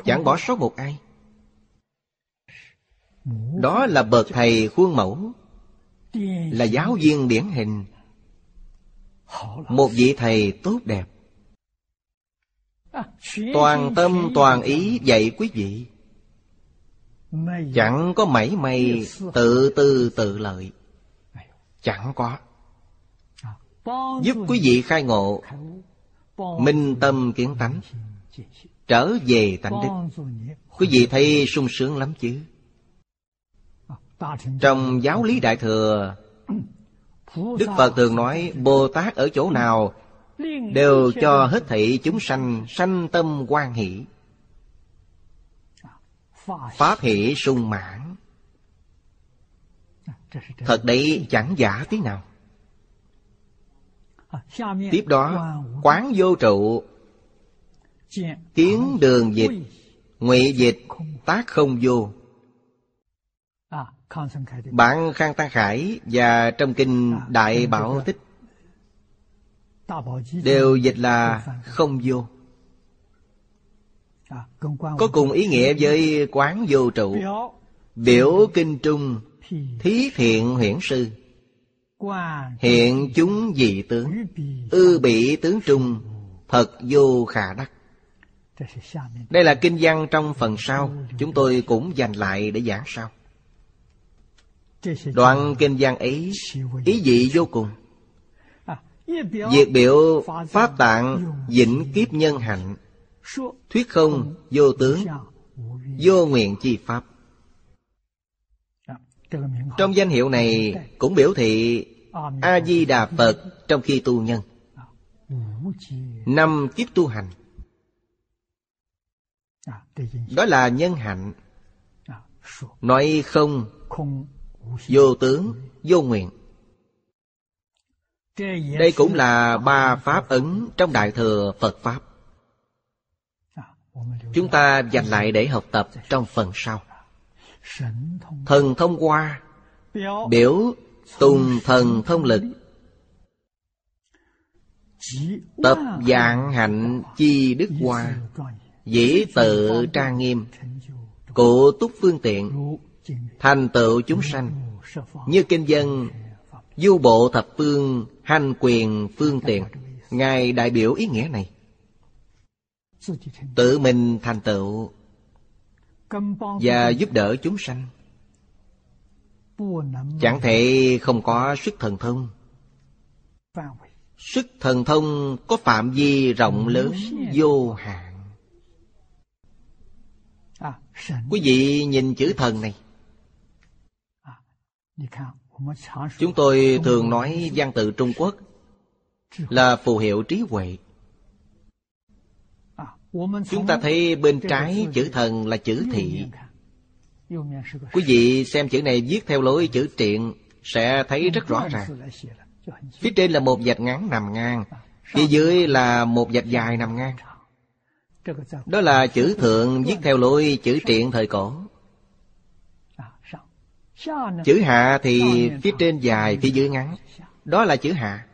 Chẳng bỏ sót một ai. Đó là bậc thầy khuôn mẫu. Là giáo viên điển hình. Một vị thầy tốt đẹp Toàn tâm, toàn ý dạy quý vị. Chẳng có mảy may tự tư, tự lợi. Chẳng có. Giúp quý vị khai ngộ. Minh tâm kiến tánh. Trở về tánh đức. Quý vị thấy sung sướng lắm chứ? Trong giáo lý Đại Thừa, Đức Phật thường nói, Bồ Tát ở chỗ nào Đều cho hết thảy chúng sanh Sanh tâm quan hỷ. Pháp hỷ sung mãn. Thật đấy chẳng giả tí nào. Tiếp đó Quán vô trụ. Kiến đường dịch Ngụy dịch Tác không vô. Bản Khang Tăng Khải Và trong kinh Đại Bảo Tích Đều dịch là không vô. Có cùng ý nghĩa với quán vô trụ. Biểu kinh trung Thí thiện huyển sư. Hiện chúng dị tướng Ư bị tướng trung Thật vô khả đắc. Đây là kinh văn trong phần sau. Chúng tôi cũng dành lại để giảng sau. Đoạn kinh văn ấy Ý vị vô cùng Việc biểu Pháp tạng Vĩnh kiếp nhân hạnh. Thuyết không, vô tướng, Vô nguyện chi Pháp. Trong danh hiệu này cũng biểu thị A-di-đà Phật trong khi tu nhân. Năm kiếp tu hành. Đó là nhân hạnh. Nói không, Vô tướng, Vô nguyện. Đây cũng là ba pháp ấn Trong Đại Thừa Phật Pháp. Chúng ta dành lại để học tập trong phần sau. Thần thông qua Biểu tùng thần thông lực. Tập dạng hạnh chi đức hoa. Dĩ tự trang nghiêm. Cụ túc phương tiện. Thành tựu chúng sanh. Như kinh dân Du bộ thập phương Hành quyền phương tiện. Ngài đại biểu ý nghĩa này. Tự mình thành tựu Và giúp đỡ chúng sanh. Chẳng thể không có sức thần thông. Sức thần thông có phạm vi rộng lớn, vô hạn. Quý vị nhìn chữ thần này. Chúng tôi thường nói văn tự Trung Quốc Là phù hiệu trí huệ. Chúng ta thấy bên trái chữ thần là chữ thị. Quý vị xem chữ này viết theo lối chữ triện Sẽ thấy rất rõ ràng. Phía trên là một vạch ngắn nằm ngang, Phía dưới là một vạch dài nằm ngang. Đó là chữ thượng viết theo lối chữ triện thời cổ. Chữ hạ thì phía trên dài, phía dưới ngắn. Đó là chữ hạ.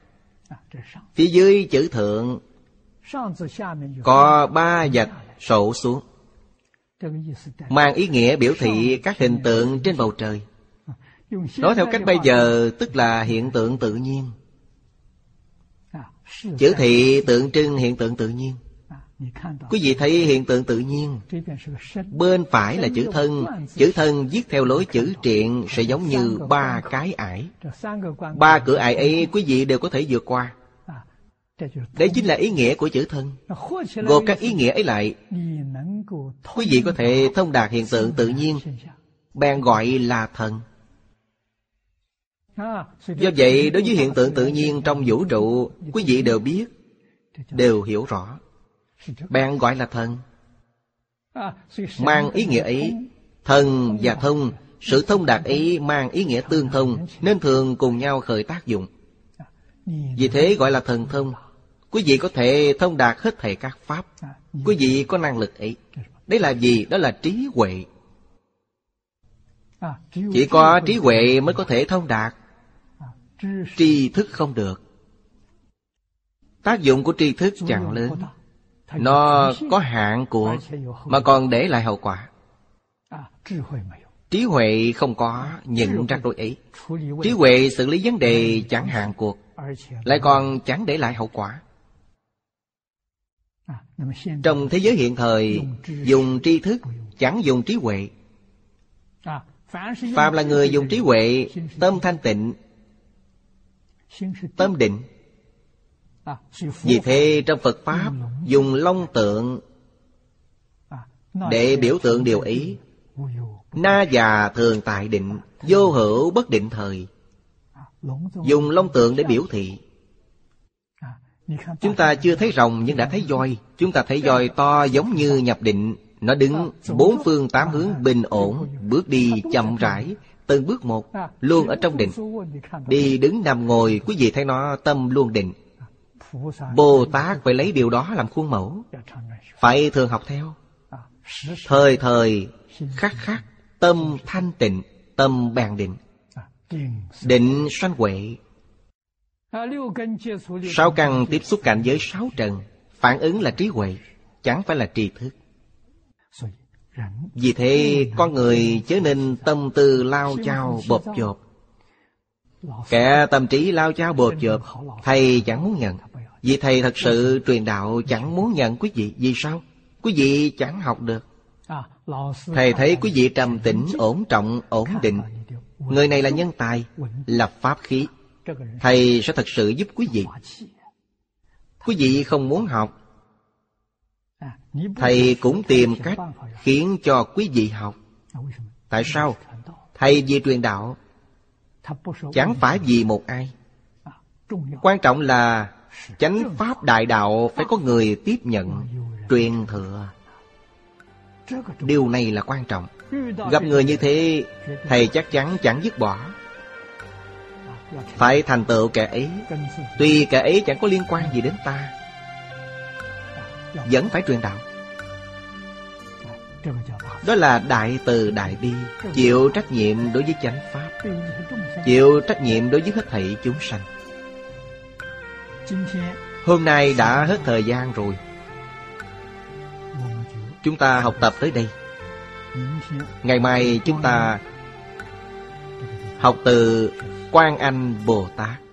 Phía dưới chữ thượng. Có ba vạch sổ xuống. Mang ý nghĩa biểu thị các hình tượng trên bầu trời. Nói theo cách bây giờ tức là hiện tượng tự nhiên. Chữ thị tượng trưng hiện tượng tự nhiên quý vị thấy hiện tượng tự nhiên. bên phải là chữ thân. chữ thân viết theo lối chữ triện sẽ giống như ba cái ải. ba cửa ải ấy quý vị đều có thể vượt qua. đây chính là ý nghĩa của chữ thân. Gộp các ý nghĩa ấy lại Quý vị có thể thông đạt hiện tượng tự nhiên. Bèn gọi là thần. Do vậy đối với hiện tượng tự nhiên trong vũ trụ Quý vị đều biết Đều hiểu rõ bạn gọi là thần. Mang ý nghĩa ấy, Thần và thông, Sự thông đạt ấy mang ý nghĩa tương thông, Nên thường cùng nhau khởi tác dụng. Vì thế gọi là thần thông. Quý vị có thể thông đạt hết thầy các pháp. Quý vị có năng lực ấy. Đấy là gì? Đó là trí huệ. Chỉ có trí huệ mới có thể thông đạt. Tri thức không được. Tác dụng của tri thức chẳng lớn. Nó có hạn của Mà còn để lại hậu quả. Trí huệ không có nhận ra đôi ấy. Trí huệ xử lý vấn đề chẳng hạn cuộc Lại còn chẳng để lại hậu quả. Trong thế giới hiện thời Dùng tri thức Chẳng dùng trí huệ. Phạm là người dùng trí huệ Tâm thanh tịnh Tâm định Vì thế trong Phật Pháp Dùng long tượng Để biểu tượng điều ý. Na già thường tại định Vô hữu bất định thời. Dùng long tượng để biểu thị. Chúng ta chưa thấy rồng nhưng đã thấy voi. Chúng ta thấy voi to giống như nhập định. Nó đứng bốn phương tám hướng bình ổn Bước đi chậm rãi Từng bước một Luôn ở trong định. Đi đứng nằm ngồi Quý vị thấy nó tâm luôn định Bồ Tát phải lấy điều đó làm khuôn mẫu. Phải thường học theo. Thời thời khắc khắc Tâm thanh tịnh Tâm bàn định. Định sanh huệ. Sáu căn tiếp xúc cảnh giới sáu trần Phản ứng là trí huệ Chẳng phải là tri thức. Vì thế con người chớ nên tâm tư lao chao bột chộp Kẻ tâm trí lao chao bột chộp Thầy chẳng muốn nhận. Vì thầy thật sự truyền đạo chẳng muốn nhận quý vị Vì sao? Quý vị chẳng học được. Thầy thấy quý vị trầm tĩnh, ổn trọng, ổn định. Người này là nhân tài, là pháp khí. Thầy sẽ thật sự giúp quý vị. Quý vị không muốn học. Thầy cũng tìm cách khiến cho quý vị học. Tại sao? Thầy vì truyền đạo Chẳng phải vì một ai. Quan trọng là Chánh pháp đại đạo Phải có người tiếp nhận, Truyền thừa. Điều này là quan trọng. Gặp người như thế, Thầy chắc chắn chẳng dứt bỏ. Phải thành tựu kẻ ấy. Tuy kẻ ấy chẳng có liên quan gì đến ta, Vẫn phải truyền đạo. Đó là đại từ đại bi, Chịu trách nhiệm đối với chánh pháp, Chịu trách nhiệm đối với hết thảy chúng sanh. Hôm nay đã hết thời gian rồi. Chúng ta học tập tới đây. Ngày mai chúng ta học từ Quan Anh Bồ Tát.